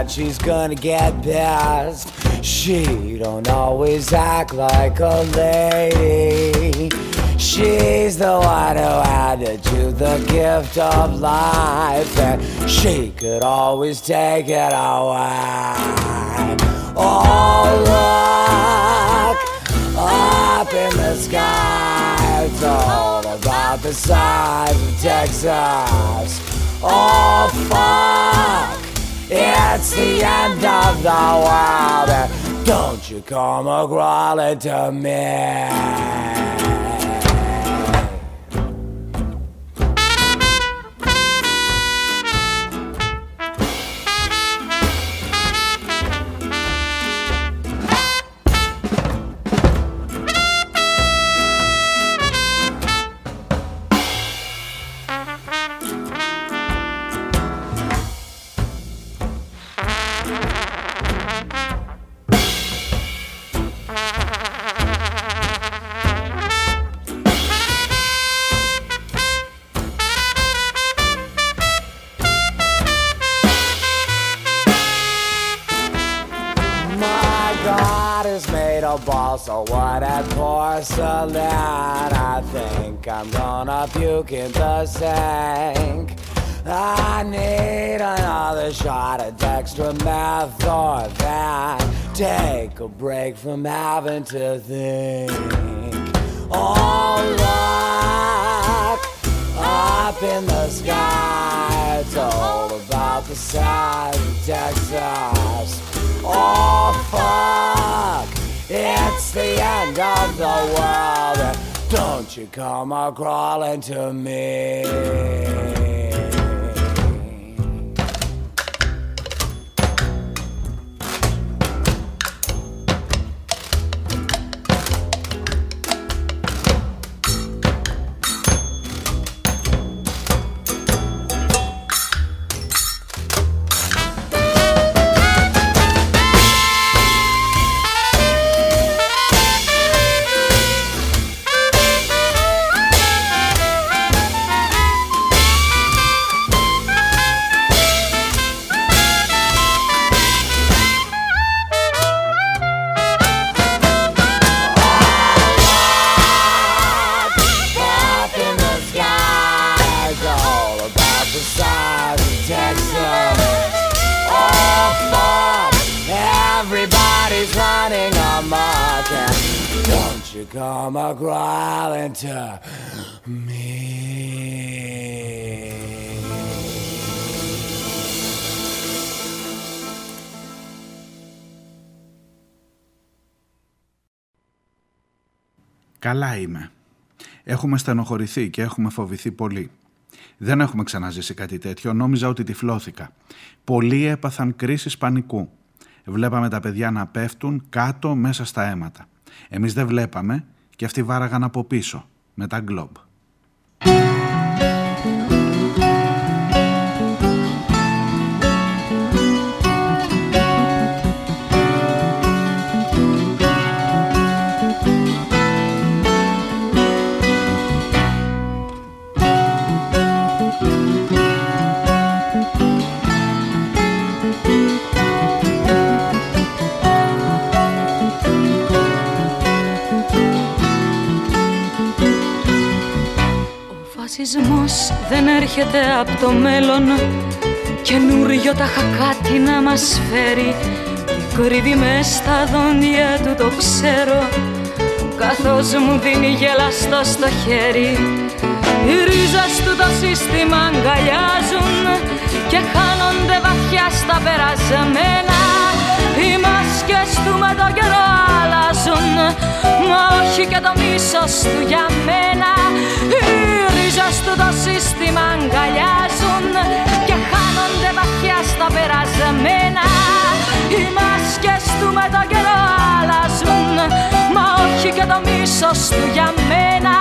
She's gonna get past. She don't always act like a lady. She's the one who handed you the gift of life, and she could always take it away. Oh, look up in the sky, it's all about the size of Texas. Oh fuck, it's the end of the world. Don't you come a crawling to me. Puke in the sink. I need another shot of dextromethorphan. Take a break from having to think. All rock up in the sky. It's all about the size of Texas. Oh fuck. It's the end of the world. Don't you come a crawling to me. A crawling to me. Καλά είμαι. Έχουμε στενοχωρηθεί και έχουμε φοβηθεί πολύ. Δεν έχουμε ξαναζήσει κάτι τέτοιο, νόμιζα ότι τυφλώθηκα. Πολλοί έπαθαν κρίσεις πανικού. Βλέπαμε τα παιδιά να πέφτουν κάτω μέσα στα αίματα. Εμείς δεν βλέπαμε και αυτοί βάραγαν από πίσω με τα γκλόμπ. Φασισμός δεν έρχεται από το μέλλον. Καινούριο τα κάτι να μας φέρει. Τι κρύβει μες στα δόντια του το ξέρω. Καθώς μου δίνει γελαστό στο χέρι. Οι ρίζες του το σύστημα αγκαλιάζουν και χάνονται βαθιά στα περασμένα. Οι μάσκες του με το καιρό αλλάζουν μα όχι και το μίσος του για μένα. Οι ρίζες του το σύστημα αγκαλιάζουν και χάνονται βαθιά στα περασμένα. Οι μάσκες του με το καιρό αλλάζουν Μα όχι και το μίσος του για μένα.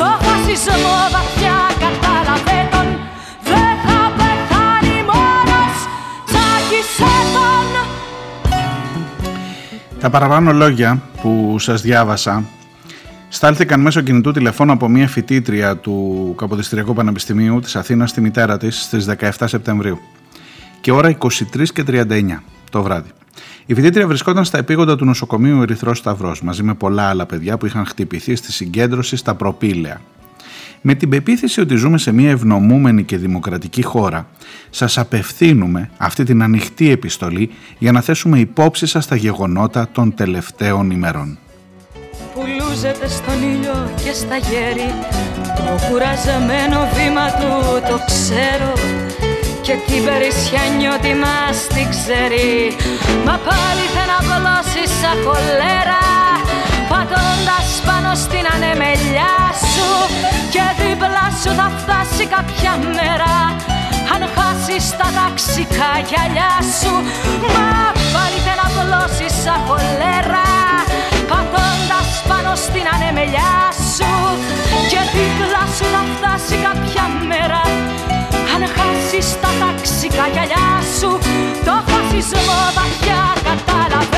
Το φασισμό βαθιά κατάλαβε τον Δεν θα πεθάνει μόνος. Τσάκισε τον. Τα παραπάνω λόγια που σας διάβασα στάλθηκαν μέσω κινητού τηλεφώνου από μια φοιτήτρια του Καποδιστριακού Πανεπιστημίου της Αθήνας στη μητέρα της στις 17 Σεπτεμβρίου και ώρα 23 και 39 το βράδυ. Η φοιτήτρια βρισκόταν στα επίγοντα του νοσοκομείου Ερυθρός Σταυρός μαζί με πολλά άλλα παιδιά που είχαν χτυπηθεί στη συγκέντρωση στα προπήλαια. Με την πεποίθηση ότι ζούμε σε μια ευνομούμενη και δημοκρατική χώρα, σας απευθύνουμε αυτή την ανοιχτή επιστολή για να θέσουμε υπόψη σας τα γεγονότα των τελευταίων ημερών. Που λούζεται στον ήλιο και στα γέρι. Το κουραζεμένο βήμα του το ξέρω. Και την περισσιά νιώτη μας την ξέρει. Μα πάλι θα να βολώσει σαν χολέρα Πατώντας πάνω στην ανεμελιά σου. Και δίπλα σου θα φτάσει κάποια μέρα Αν χάσεις τα ταξικά γυαλιά σου. Μα πάλι θα να βολώσει σαν χολέρα Πατώντας πάνω στην ανεμελιά σου Και δίπλα σου θα φτάσει κάποια μέρα. Αν χάσεις τα ταξικά γυαλιά σου Το φασισμό βαθιά κατάλαβες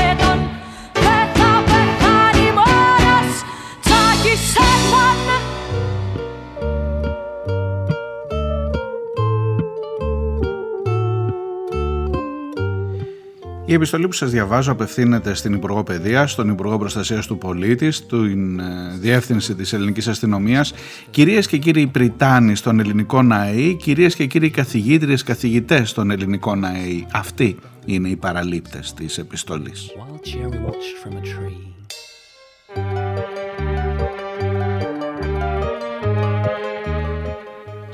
Η επιστολή που σας διαβάζω απευθύνεται στην Υπουργό Παιδείας, στον Υπουργό Προστασίας του Πολίτη, στην ε, Διεύθυνση της Ελληνικής Αστυνομίας, κυρίες και κύριοι Πριτάνοι στον Ελληνικό ΝΑΕΗ, κυρίες και κύριοι καθηγήτριες, καθηγητές στον Ελληνικό ΝΑΕΗ. Αυτοί είναι οι παραλήπτες της επιστολής.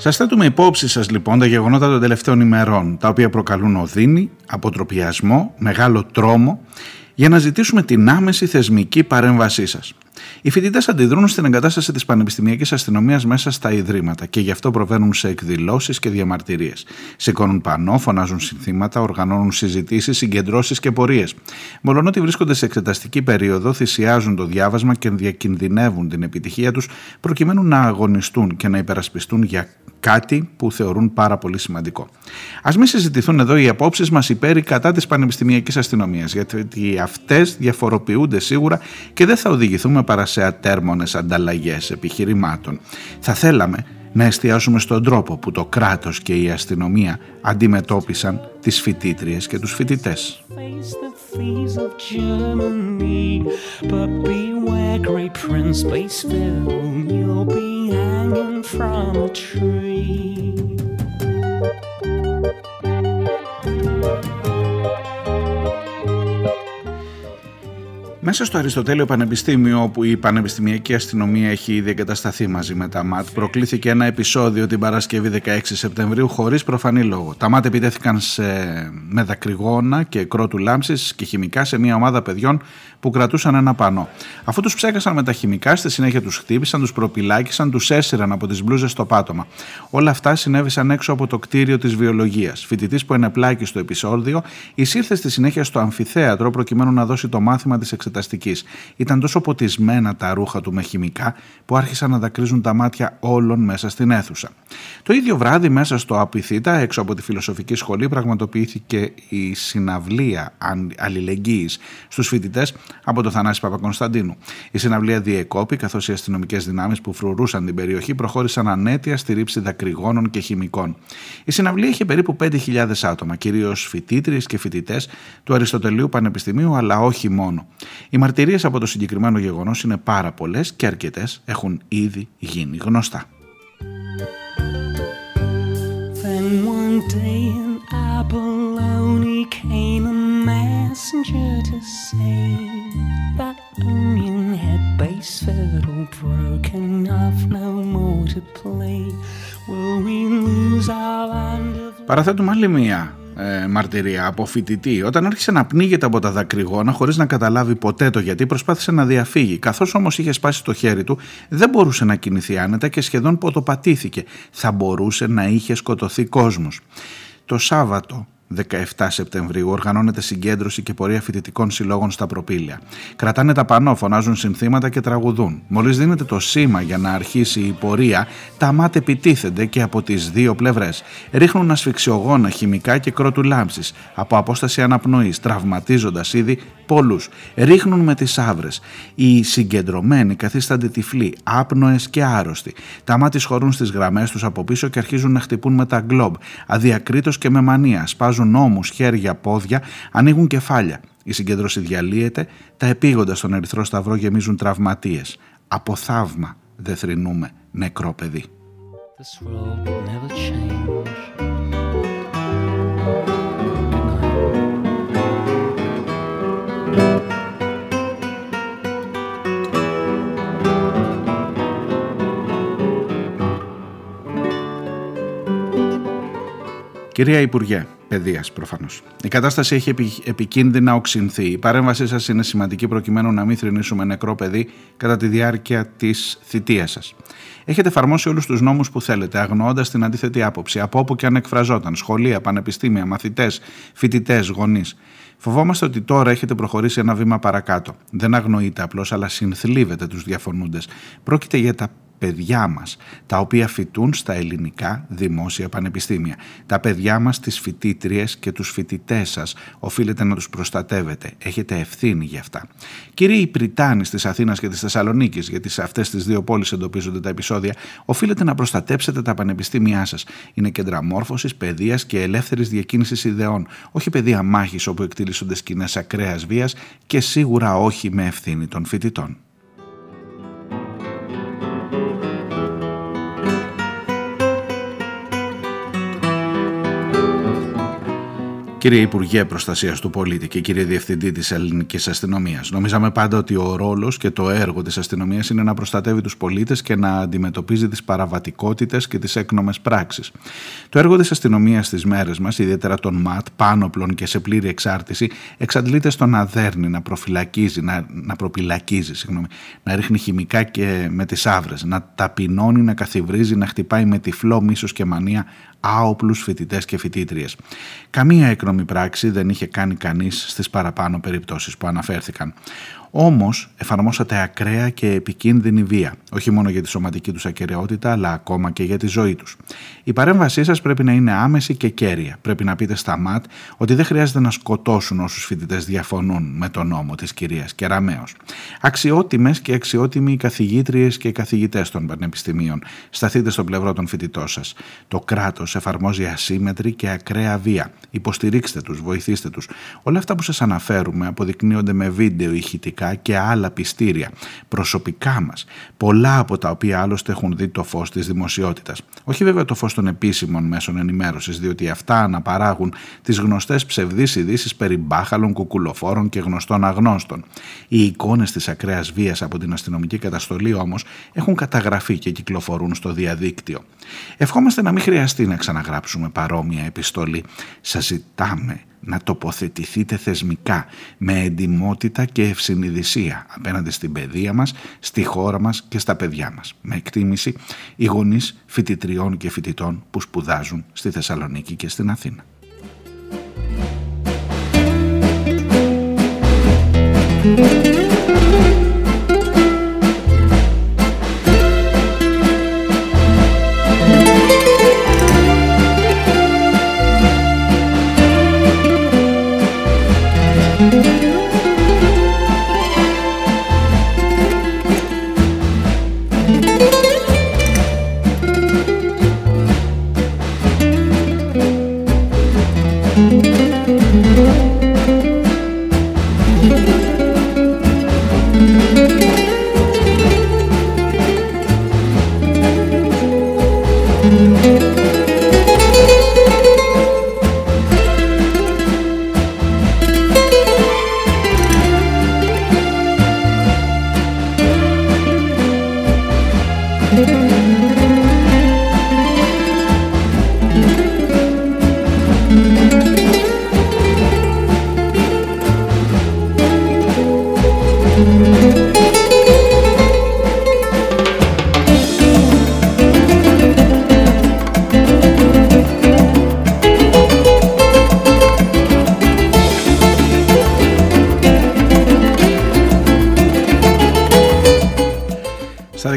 Σας θέτουμε υπόψη σας λοιπόν τα γεγονότα των τελευταίων ημερών, τα οποία προκαλούν οδύνη, αποτροπιασμό, μεγάλο τρόμο, για να ζητήσουμε την άμεση θεσμική παρέμβασή σας. Οι φοιτητές αντιδρούν στην εγκατάσταση της Πανεπιστημιακής Αστυνομίας μέσα στα Ιδρύματα και γι' αυτό προβαίνουν σε εκδηλώσεις και διαμαρτυρίες. Σηκώνουν πανό, φωνάζουν συνθήματα, οργανώνουν συζητήσεις, συγκεντρώσεις και πορείες. Μολονότι βρίσκονται σε εξεταστική περίοδο, θυσιάζουν το διάβασμα και διακινδυνεύουν την επιτυχία τους προκειμένου να αγωνιστούν και να υπερασπιστούν για κάτι που θεωρούν πάρα πολύ σημαντικό. Α μην συζητηθούν εδώ οι απόψεις μας υπέρ ή κατά της πανεπιστημιακής αστυνομίας, γιατί αυτές διαφοροποιούνται σίγουρα και δεν θα οδηγηθούμε παρά σε ατέρμονες ανταλλαγές επιχειρημάτων. Θα θέλαμε να εστιάσουμε στον τρόπο που το κράτος και η αστυνομία αντιμετώπισαν τις φοιτήτριες και τους φοιτητές. Μέσα στο Αριστοτέλειο Πανεπιστήμιο, όπου η Πανεπιστημιακή Αστυνομία έχει ήδη εγκατασταθεί μαζί με τα ΜΑΤ, προκλήθηκε ένα επεισόδιο την Παρασκευή 16 Σεπτεμβρίου χωρίς προφανή λόγο. Τα ΜΑΤ επιτέθηκαν σε... με δακρυγόνα και κρότου λάμψης και χημικά σε μια ομάδα παιδιών που κρατούσαν ένα πανό. Αφού τους ψέκασαν με τα χημικά, στη συνέχεια τους χτύπησαν, τους προπυλάκησαν, τους έσυραν από τις μπλούζες στο πάτωμα. Όλα αυτά συνέβησαν έξω από το κτίριο της βιολογίας. Φοιτητής που ενεπλάκη στο επεισόδιο εισήρθε στη συνέχεια στο αμφιθέατρο προκειμένου να δώσει το μάθημα της εξεταστικής. Ήταν τόσο ποτισμένα τα ρούχα του με χημικά που άρχισαν να δακρύζουν τα μάτια όλων μέσα στην αίθουσα. Το ίδιο βράδυ, μέσα στο Απιθύτα, έξω από τη φιλοσοφική σχολή, πραγματοποιήθηκε η συναυλία αλληλεγγύης στους φοιτητές από το Θανάση Παπακονσταντίνου. Η συναυλία διεκόπη, καθώς οι αστυνομικές δυνάμεις που φρουρούσαν την περιοχή προχώρησαν ανέτεια στη ρήψη δακρυγόνων και χημικών. Η συναυλία είχε περίπου 5.000 άτομα, κυρίως φοιτήτριες και φοιτητές του Αριστοτελείου Πανεπιστημίου, αλλά όχι μόνο. Οι μαρτυρίες από το συγκεκριμένο γεγονός είναι πάρα πολλές και αρκετές έχουν ήδη γίνει γνωστά. Then one day in Abalone came passenger Παραθέτουμε άλλη μία ε, μαρτυρία από φοιτητή. Όταν άρχισε να πνίγεται από τα δακρυγόνα χωρίς να καταλάβει ποτέ το γιατί, προσπάθησε να διαφύγει. Καθώς όμως είχε σπάσει το χέρι του, δεν μπορούσε να κινηθεί άνετα και σχεδόν ποτοπατήθηκε. Θα μπορούσε να είχε σκοτωθεί κόσμος. Το Σάββατο 17 Σεπτεμβρίου οργανώνεται συγκέντρωση και πορεία φοιτητικών συλλόγων στα προπήλαια. Κρατάνε τα πανό, φωνάζουν συνθήματα και τραγουδούν. Μόλις δίνεται το σήμα για να αρχίσει η πορεία, τα μάτια επιτίθενται και από τις δύο πλευρές. Ρίχνουν ασφυξιογόνα, χημικά και κρότου λάμψη από απόσταση αναπνοής, τραυματίζοντας ήδη πολλούς. Ρίχνουν με τις άβρες. Οι συγκεντρωμένοι καθίστανται τυφλοί, άπνοες και άρρωστοι. Τα μάτια σχωρούν στις γραμμές τους από πίσω και αρχίζουν να χτυπούν με τα γκλόμπ. Αδιακρίτως και με μανία. Σπάζουν ώμου, χέρια, πόδια, ανοίγουν κεφάλια. Η συγκέντρωση διαλύεται, τα επίγοντα στον Ερυθρό Σταυρό γεμίζουν τραυματίες. Από θαύμα δεν θρυνούμε νεκρό παιδί. Κυρία Υπουργέ, παιδείας προφανώς. Η κατάσταση έχει επικίνδυνα οξυνθεί. Η παρέμβασή σας είναι σημαντική προκειμένου να μην θρυνήσουμε νεκρό παιδί κατά τη διάρκεια της θητείας σας. Έχετε εφαρμόσει όλους τους νόμους που θέλετε, αγνοώντας την αντίθετη άποψη, από όπου και αν εκφραζόταν, σχολεία, πανεπιστήμια, μαθητές, φοιτητές, γονείς. Φοβόμαστε ότι τώρα έχετε προχωρήσει ένα βήμα παρακάτω. Δεν αγνοείτε απλώς, αλλά συνθλίβετε τους διαφωνούντες. Πρόκειται για τα παιδιά μας, τα οποία φοιτούν στα ελληνικά δημόσια πανεπιστήμια. Τα παιδιά μας, τις φοιτήτριες και τους φοιτητές σας, οφείλετε να τους προστατεύετε. Έχετε ευθύνη για αυτά. Κύριοι Πριτάνη της Αθήνας και της Θεσσαλονίκης, γιατί σε αυτές τις δύο πόλεις εντοπίζονται τα επεισόδια, οφείλετε να προστατέψετε τα πανεπιστήμια σας. Είναι κέντρα μόρφωσης, παιδείας και ελεύθερης διακίνησης ιδεών. Όχι παιδεία μάχης όπου εκτελήσονται σκηνές ακραίας βίας και σίγουρα όχι με ευθύνη των φοιτητών. Κύριε Υπουργέ Προστασίας του Πολίτη και κύριε Διευθυντή της Ελληνικής Αστυνομίας, νομίζαμε πάντα ότι ο ρόλος και το έργο της αστυνομίας είναι να προστατεύει τους πολίτες και να αντιμετωπίζει τις παραβατικότητες και τις έκνομες πράξεις. Το έργο της αστυνομίας στις μέρες μας, ιδιαίτερα των ΜΑΤ, πάνωπλων και σε πλήρη εξάρτηση, εξαντλείται στο να δέρνει, να προφυλακίζει, να, να προπυλακίζει, συγγνώμη, να ρίχνει χημικά και με τις άβρες, να ταπεινώνει, να καθιβρίζει, να χτυπάει με τυφλό μίσος και μανία άοπλους φοιτητές και φοιτήτριες. Καμία έκνομη πράξη δεν είχε κάνει κανείς στις παραπάνω περιπτώσεις που αναφέρθηκαν. Όμως εφαρμόσατε ακραία και επικίνδυνη βία, όχι μόνο για τη σωματική τους ακαιρεότητα, αλλά ακόμα και για τη ζωή τους. Η παρέμβασή σας πρέπει να είναι άμεση και κέρια. Πρέπει να πείτε στα ΜΑΤ ότι δεν χρειάζεται να σκοτώσουν όσους φοιτητές διαφωνούν με τον νόμο της κυρίας Κεραμέως. Αξιότιμες και αξιότιμοι οι καθηγήτριες και οι καθηγητές των πανεπιστημίων, σταθείτε στο πλευρό των φοιτητών σας. Το κράτος εφαρμόζει ασύμετρη και ακραία βία. Υποστηρίξτε τους, βοηθήστε τους. Όλα αυτά που σας αναφέρουμε αποδεικνύονται με βίντεο ηχητικά και άλλα πιστήρια, προσωπικά μας, πολλά από τα οποία άλλωστε έχουν δει το φως της δημοσιότητας. Όχι βέβαια το φως των επίσημων μέσων ενημέρωσης, διότι αυτά αναπαράγουν τις γνωστές ψευδείς ειδήσεις περί μπάχαλων, κουκουλοφόρων και γνωστών αγνώστων. Οι εικόνες της ακραίας βίας από την αστυνομική καταστολή όμως έχουν καταγραφεί και κυκλοφορούν στο διαδίκτυο. Ευχόμαστε να μην χρειαστεί να ξαναγράψουμε παρόμοια επιστολή. Σας ζητάμε να τοποθετηθείτε θεσμικά με εντιμότητα και ευσυνειδησία απέναντι στην παιδεία μας, στη χώρα μας και στα παιδιά μας. Με εκτίμηση οι γονείς φοιτητριών και φοιτητών που σπουδάζουν στη Θεσσαλονίκη και στην Αθήνα.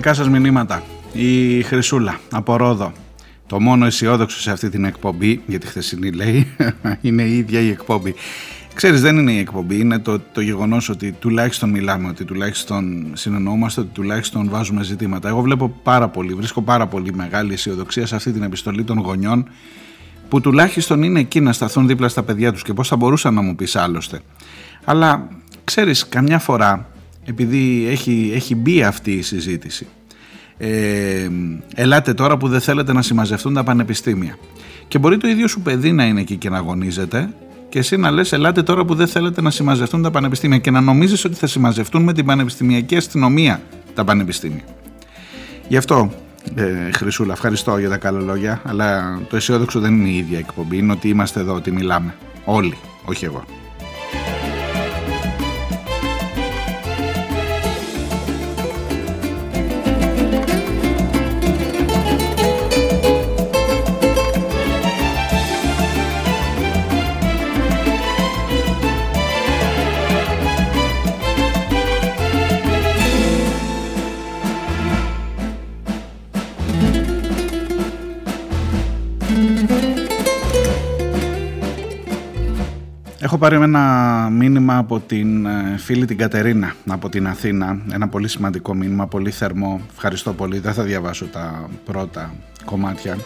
Δικά σας μηνύματα, η Χρυσούλα από Ρόδο. Το μόνο αισιόδοξο σε αυτή την εκπομπή, γιατί χθεσινή λέει, είναι η ίδια η εκπομπή. Ξέρεις δεν είναι η εκπομπή, είναι το, το γεγονός ότι τουλάχιστον μιλάμε, ότι τουλάχιστον συνεννοούμαστε, ότι τουλάχιστον βάζουμε ζητήματα. Εγώ βλέπω πάρα πολύ, βρίσκω πάρα πολύ μεγάλη αισιοδοξία σε αυτή την επιστολή των γονιών που τουλάχιστον είναι εκεί να σταθούν δίπλα στα παιδιά τους και πώς θα μπορούσαν να μου πεις άλλωστε. Αλλά ξέρεις καμιά φορά επειδή έχει, έχει μπει αυτή η συζήτηση ε, ελάτε τώρα που δεν θέλετε να συμμαζευτούν τα πανεπιστήμια και μπορεί το ίδιο σου παιδί να είναι εκεί και να αγωνίζεται και εσύ να λες ελάτε τώρα που δεν θέλετε να συμμαζευτούν τα πανεπιστήμια και να νομίζεις ότι θα συμμαζευτούν με την πανεπιστημιακή αστυνομία τα πανεπιστήμια. Γι' αυτό ε, Χρυσούλα, ευχαριστώ για τα καλά λόγια, αλλά το αισιόδοξο δεν είναι η ίδια εκπομπή, είναι ότι είμαστε εδώ, ότι μιλάμε. Όλοι, όχι εγώ. Έχω πάρει ένα μήνυμα από την ε, φίλη την Κατερίνα από την Αθήνα. Ένα πολύ σημαντικό μήνυμα, πολύ θερμό. Ευχαριστώ πολύ. Δεν θα διαβάσω τα πρώτα κομμάτια.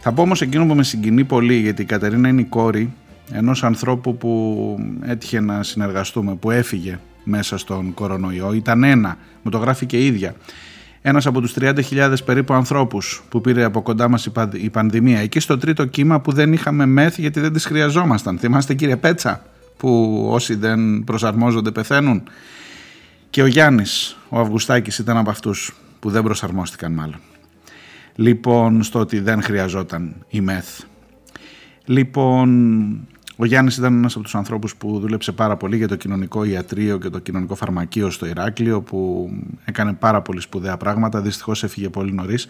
Θα πω όμως εκείνο που με συγκινεί πολύ γιατί η Κατερίνα είναι η κόρη ενός ανθρώπου που έτυχε να συνεργαστούμε, που έφυγε μέσα στον κορονοϊό. Ήταν ένα, μου το γράφει και η ίδια ένας από τους 30.000 περίπου ανθρώπους που πήρε από κοντά μας η πανδημία. Εκεί στο τρίτο κύμα που δεν είχαμε μεθ γιατί δεν τις χρειαζόμασταν. Θυμάστε κύριε Πέτσα που όσοι δεν προσαρμόζονται πεθαίνουν. Και ο Γιάννης, ο Αυγουστάκης ήταν από αυτούς που δεν προσαρμόστηκαν μάλλον. Λοιπόν, στο ότι δεν χρειαζόταν η μεθ. Λοιπόν, ο Γιάννης ήταν ένας από τους ανθρώπους που δούλεψε πάρα πολύ για το κοινωνικό ιατρείο και το κοινωνικό φαρμακείο στο Ηράκλειο, που έκανε πάρα πολύ σπουδαία πράγματα. Δυστυχώς έφυγε πολύ νωρίς.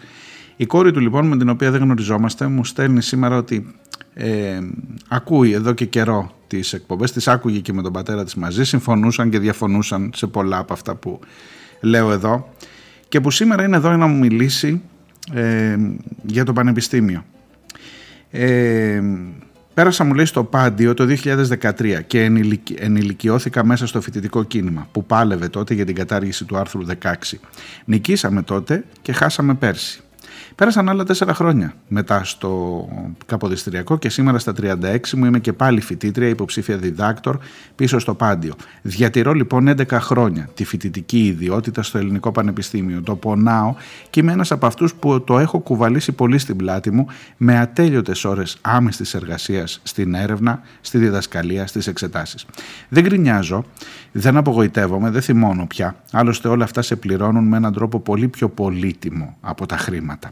Η κόρη του λοιπόν, με την οποία δεν γνωριζόμαστε, μου στέλνει σήμερα ότι ε, ακούει εδώ και καιρό τις εκπομπές. Τις άκουγε και με τον πατέρα της μαζί. Συμφωνούσαν και διαφωνούσαν σε πολλά από αυτά που λέω εδώ. Και που σήμερα είναι εδώ να μου μιλήσει ε, για το Πανεπιστήμιο. Ε, Πέρασα μου λέει στο Πάντιο το 2013 και ενηλικιώθηκα μέσα στο φοιτητικό κίνημα που πάλευε τότε για την κατάργηση του άρθρου 16. Νικήσαμε τότε και χάσαμε πέρσι. Πέρασαν άλλα τέσσερα χρόνια μετά στο Καποδιστριακό και σήμερα στα 36 μου είμαι και πάλι φοιτήτρια, υποψήφια διδάκτορ πίσω στο Πάντιο. Διατηρώ λοιπόν 11 χρόνια τη φοιτητική ιδιότητα στο Ελληνικό Πανεπιστήμιο. Το πονάω και είμαι ένας από αυτούς που το έχω κουβαλήσει πολύ στην πλάτη μου με ατέλειωτες ώρες άμεστη εργασίας στην έρευνα, στη διδασκαλία, στις εξετάσεις. Δεν γκρινιάζω, δεν απογοητεύομαι, δεν θυμώνω πια. Άλλωστε όλα αυτά σε πληρώνουν με έναν τρόπο πολύ πιο πολύτιμο από τα χρήματα.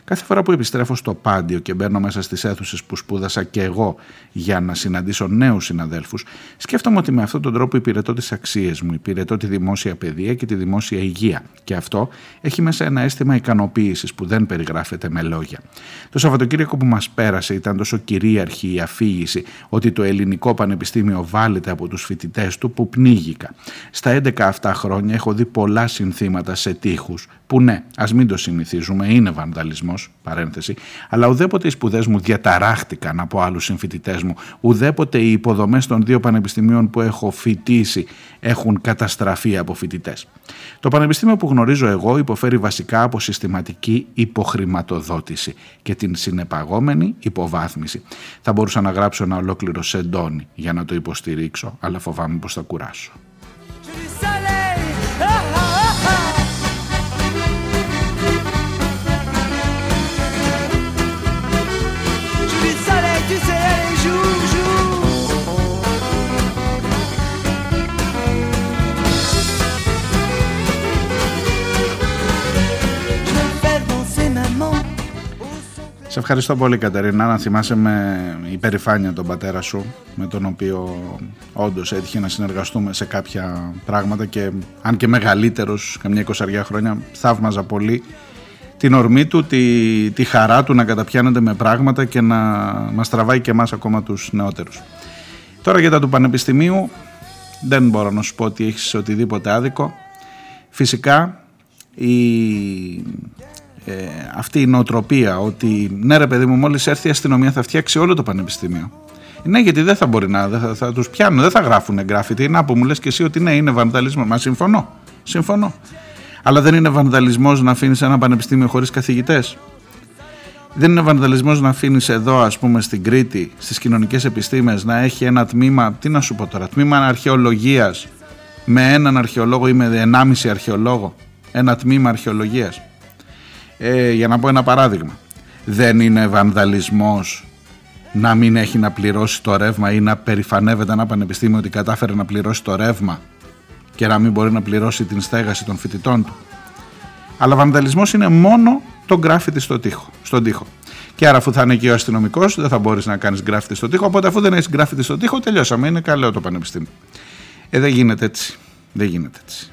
Κάθε φορά που επιστρέφω στο πάντιο και μπαίνω μέσα στις αίθουσες που σπούδασα και εγώ για να συναντήσω νέους συναδέλφους, σκέφτομαι ότι με αυτόν τον τρόπο υπηρετώ τις αξίες μου, υπηρετώ τη δημόσια παιδεία και τη δημόσια υγεία. Και αυτό έχει μέσα ένα αίσθημα ικανοποίησης που δεν περιγράφεται με λόγια. Το Σαββατοκύριακο που μας πέρασε ήταν τόσο κυρίαρχη η αφήγηση ότι το ελληνικό πανεπιστήμιο βάλεται από τους φοιτητές του που πνίγηκα. Στα 11 αυτά χρόνια έχω δει πολλά συνθήματα σε τείχους που ναι, ας μην το συνηθίζουμε, είναι βανδαλισμός, παρένθεση, αλλά ουδέποτε οι σπουδές μου διαταράχτηκαν από άλλους συμφοιτητές μου, ουδέποτε οι υποδομές των δύο πανεπιστημίων που έχω φοιτήσει έχουν καταστραφεί από φοιτητές. Το πανεπιστήμιο που γνωρίζω εγώ υποφέρει βασικά από συστηματική υποχρηματοδότηση και την συνεπαγόμενη υποβάθμιση. Θα μπορούσα να γράψω ένα ολόκληρο σεντόνι για να το υποστηρίξω, αλλά φοβάμαι πως θα κουράσω. Σε ευχαριστώ πολύ Κατερίνα, να θυμάσαι με υπερηφάνεια τον πατέρα σου με τον οποίο όντως έτυχε να συνεργαστούμε σε κάποια πράγματα και αν και μεγαλύτερος καμιά εικοσαριά χρόνια θαύμαζα πολύ την ορμή του, τη, τη χαρά του να καταπιάνεται με πράγματα και να μας τραβάει και εμάς ακόμα τους νεότερους. Τώρα για τα του Πανεπιστημίου δεν μπορώ να σου πω ότι έχεις οτιδήποτε άδικο. Φυσικά η, ε, αυτή η νοοτροπία ότι ναι ρε παιδί μου μόλις έρθει η αστυνομία θα φτιάξει όλο το πανεπιστήμιο. Ναι, γιατί δεν θα μπορεί να. Δεν θα, θα τους πιάνουν, δεν θα γράφουν γκράφιτι. Να που μου λες και εσύ ότι ναι, είναι βανδαλισμός. Μα συμφωνώ. Συμφωνώ. Αλλά δεν είναι βανδαλισμός να αφήνεις ένα πανεπιστήμιο χωρίς καθηγητές. Δεν είναι βανδαλισμός να αφήνεις εδώ ας πούμε στην Κρήτη στις κοινωνικές επιστήμες να έχει ένα τμήμα, τι να σου πω τώρα, τμήμα αρχαιολογίας με έναν αρχαιολόγο ή με ενάμιση αρχαιολόγο, ένα τμήμα αρχαιολογίας. Ε, για να πω ένα παράδειγμα. Δεν είναι βανδαλισμός να μην έχει να πληρώσει το ρεύμα ή να περηφανεύεται ένα πανεπιστήμιο ότι κατάφερε να πληρώσει το ρεύμα και να μην μπορεί να πληρώσει την στέγαση των φοιτητών του. Αλλά βανδαλισμός είναι μόνο το γκράφιτι στο τοίχο, στον τοίχο. Και άρα, αφού θα είναι εκεί ο αστυνομικός, δεν θα μπορείς να κάνεις γκράφιτι στο τοίχο. Οπότε, αφού δεν έχεις γκράφιτι στο τοίχο, τελειώσαμε. Είναι καλό το πανεπιστήμιο. Ε, δεν γίνεται έτσι. Δεν γίνεται έτσι.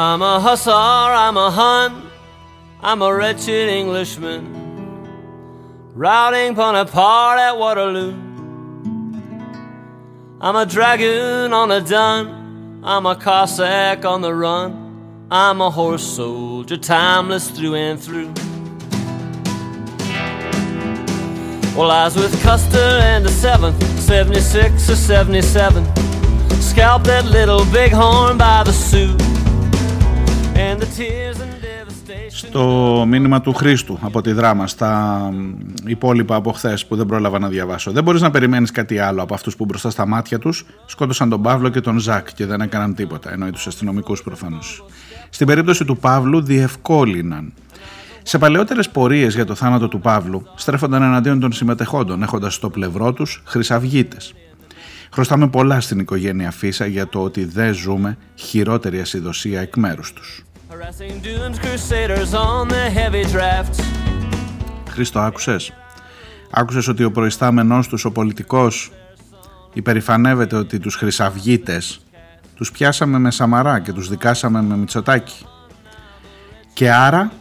I'm a hussar, I'm a Hun, I'm a wretched Englishman, routing Bonaparte at Waterloo. I'm a dragoon on a dun, I'm a Cossack on the run, I'm a horse soldier, timeless through and through. Well, I was with Custer and the 7th, 76 or 77. Scalped that little bighorn by the Sioux. Στο μήνυμα του Χρήστου από τη δράμα στα υπόλοιπα από χθες που δεν πρόλαβα να διαβάσω. Δεν μπορείς να περιμένεις κάτι άλλο από αυτούς που μπροστά στα μάτια τους σκότωσαν τον Παύλο και τον Ζακ και δεν έκαναν τίποτα, εννοεί τους αστυνομικούς προφανώς. Στην περίπτωση του Παύλου διευκόλυναν. Σε παλαιότερες πορείες για το θάνατο του Παύλου στρέφονταν εναντίον των συμμετεχόντων, έχοντας στο πλευρό τους χρυσαυγίτες. Χρωστάμε πολλά στην οικογένεια Φίσα για το ότι δεν ζούμε χειρότερη ασυδοσία εκ μέρους τους. Χρήστο, άκουσες; Άκουσες ότι ο προϊστάμενός τους, ο πολιτικός, υπερηφανεύεται ότι τους χρυσαυγίτες τους πιάσαμε με Σαμαρά και τους δικάσαμε με Μητσοτάκη. Και άρα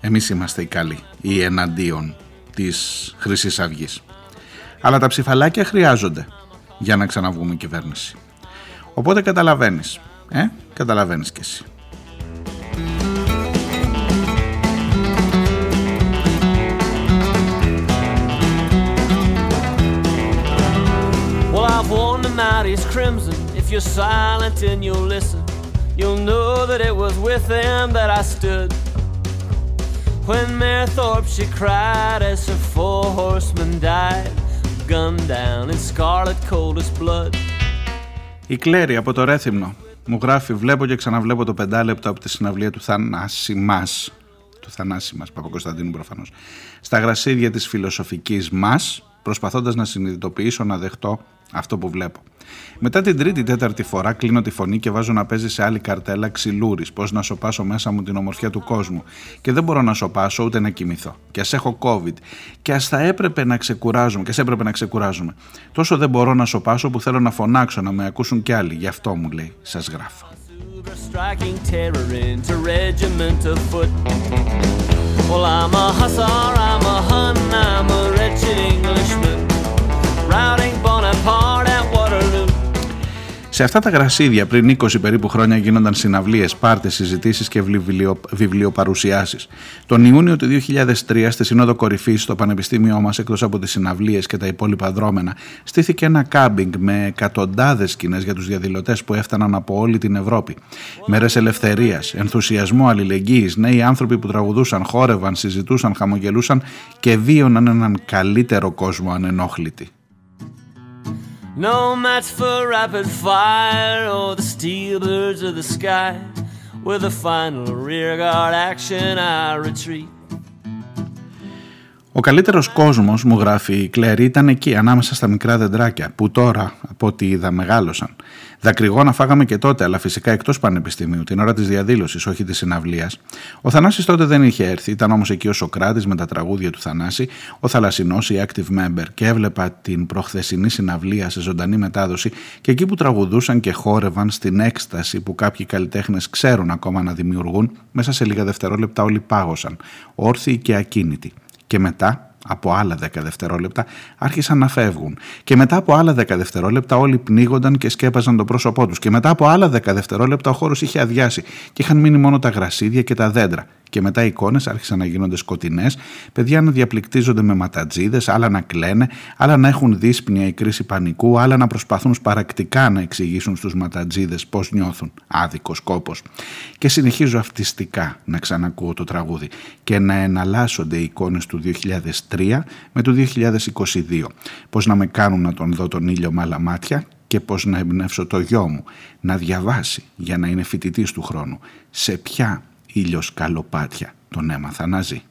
εμείς είμαστε οι καλοί, οι εναντίον της χρυσής αυγής. Αλλά τα ψηφαλάκια χρειάζονται για να ξαναβγούμε κυβέρνηση. Οπότε καταλαβαίνεις, ε, καταλαβαίνεις κι εσύ. Worn the night is crimson. If you're silent and you'll listen, you'll know that it was with them that I stood. When Mare Thorpe she cried as her four horsemen died, gunned down in scarlet coldest blood. Η Κλέρι από το Ρέθυμνο μου γράφει βλέπω και ξαναβλέπω το πεντάλεπτο από τη συναυλία του Θανάση μας του Θανάση μας, Παπα-Κωνσταντίνου προφανώς στα γρασίδια της φιλοσοφικής μας προσπαθώντας να συνειδητοποιήσω να δεχτώ αυτό που βλέπω. Μετά την τρίτη-τέταρτη φορά κλείνω τη φωνή και βάζω να παίζει σε άλλη καρτέλα ξυλούρης. Πώς να σοπάσω μέσα μου την ομορφιά του κόσμου. Και δεν μπορώ να σοπάσω ούτε να κοιμηθώ. Και ας έχω COVID. Και ας θα έπρεπε να ξεκουράζουμε. Και ας έπρεπε να ξεκουράζουμε. Τόσο δεν μπορώ να σοπάσω που θέλω να φωνάξω να με ακούσουν κι άλλοι. Γι' αυτό μου λέει, σας γράφω. Well, I'm a hussar, I'm a hun, I'm a wretched Englishman, routing Bonaparte. Σε αυτά τα γρασίδια πριν 20 περίπου χρόνια γίνονταν συναυλίες, πάρτες, συζητήσεις και βιβλιο, βιβλιοπαρουσιάσεις. Τον Ιούνιο του 2003 στη Σύνοδο Κορυφής στο Πανεπιστήμιό μας εκτός από τις συναυλίες και τα υπόλοιπα δρόμενα στήθηκε ένα κάμπινγκ με εκατοντάδες σκηνές για τους διαδηλωτές που έφταναν από όλη την Ευρώπη. Μέρες ελευθερίας, ενθουσιασμού, αλληλεγγύης, νέοι άνθρωποι που τραγουδούσαν, χόρευαν, συζητούσαν, χαμογελούσαν και βίωναν έναν καλύτερο κόσμο ανενόχλητοι. No match for rapid fire or the steel birds of the sky. With a final rear guard action, I retreat. Ο καλύτερος κόσμος, μου γράφει η Κλέρη, ήταν εκεί, ανάμεσα στα μικρά δεντράκια, που τώρα, από ό,τι είδα, μεγάλωσαν. Δακρυγόνα φάγαμε και τότε, αλλά φυσικά εκτός πανεπιστημίου, την ώρα της διαδήλωσης, όχι της συναυλίας. Ο Θανάσης τότε δεν είχε έρθει, ήταν όμως εκεί ο Σοκράτης με τα τραγούδια του Θανάση, ο Θαλασσινός, η active member, και έβλεπα την προχθεσινή συναυλία σε ζωντανή μετάδοση και εκεί που τραγουδούσαν και χόρευαν στην έκσταση που κάποιοι καλλιτέχνες ξέρουν ακόμα να δημιουργούν, μέσα σε λίγα δευτερόλεπτα όλοι πάγωσαν, όρθιοι και ακίνητοι. Και μετά από άλλα 10 δευτερόλεπτα άρχισαν να φεύγουν. Και μετά από άλλα 10 δευτερόλεπτα όλοι πνίγονταν και σκέπαζαν το πρόσωπό τους. Και μετά από άλλα 10 δευτερόλεπτα ο χώρος είχε αδειάσει και είχαν μείνει μόνο τα γρασίδια και τα δέντρα και μετά οι εικόνες άρχισαν να γίνονται σκοτεινές, παιδιά να διαπληκτίζονται με ματατζίδες, άλλα να κλαίνε, άλλα να έχουν δύσπνοια ή κρίση πανικού, άλλα να προσπαθούν σπαρακτικά να εξηγήσουν στους ματατζίδες πώς νιώθουν. Άδικος κόπος. Και συνεχίζω αυτιστικά να ξανακούω το τραγούδι και να εναλλάσσονται οι εικόνες του 2003 με το 2022. Πώς να με κάνουν να τον δω τον ήλιο με άλλα μάτια και πώς να εμπνεύσω το γιο μου να διαβάσει για να είναι φοιτητής του χρόνου. Σε ποια ήλιος καλοπάτια τον έμαθα να ζει.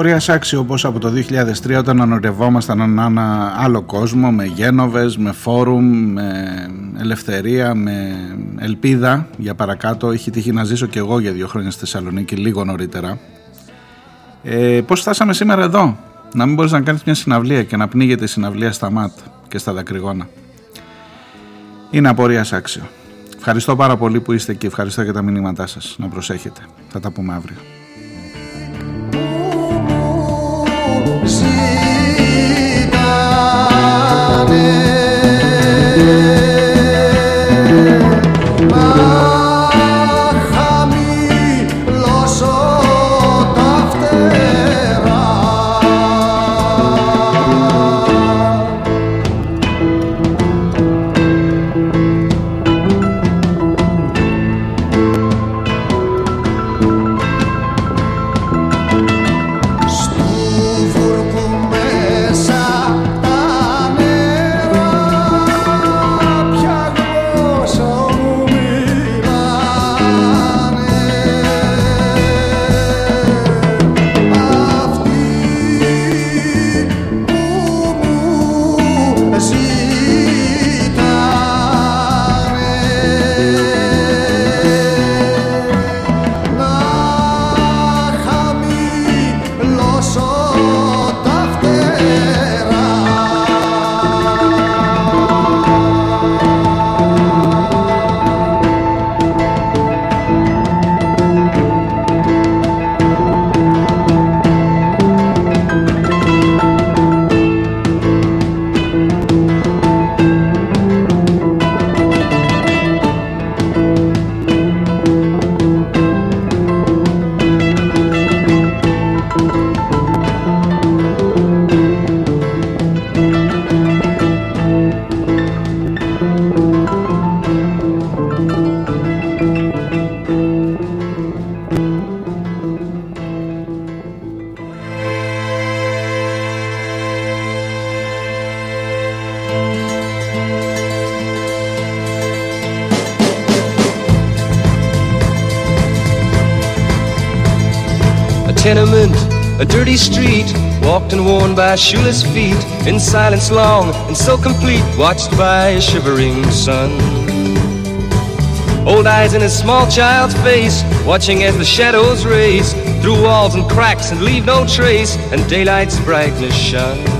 Απορία άξιο όπως από το 2003 όταν ανορευόμασταν ένα άλλο κόσμο με γένοβες, με φόρουμ, με ελευθερία, με ελπίδα για παρακάτω. Είχε τύχει να ζήσω και εγώ για δύο χρόνια στη Θεσσαλονίκη λίγο νωρίτερα. Ε, πώς φτάσαμε σήμερα εδώ, να μην μπορείς να κάνεις μια συναυλία και να πνίγεται η συναυλία στα ΜΑΤ και στα δακρυγόνα. Είναι απορίας άξιο. Ευχαριστώ πάρα πολύ που είστε και ευχαριστώ για τα μηνύματά σας. Να προσέχετε. Θα τα πούμε αύριο. Dirty street, walked and worn by shoeless feet, in silence long and so complete, watched by a shivering sun. Old eyes in a small child's face, watching as the shadows race through walls and cracks and leave no trace, and daylight's brightness shine.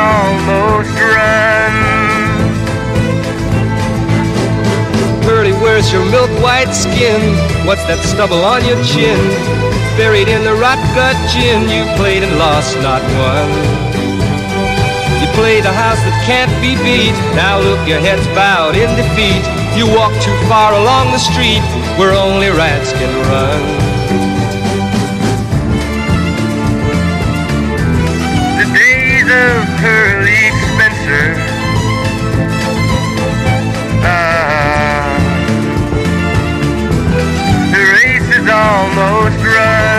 Almost run. Pearly, where's your milk white skin? What's that stubble on your chin? Buried in the rot gut gin, you played and lost, not one. You played a house that can't be beat. Now look, your head's bowed in defeat. You walk too far along the street where only rats can run. Of utterly Spencer, ah, the race is almost run.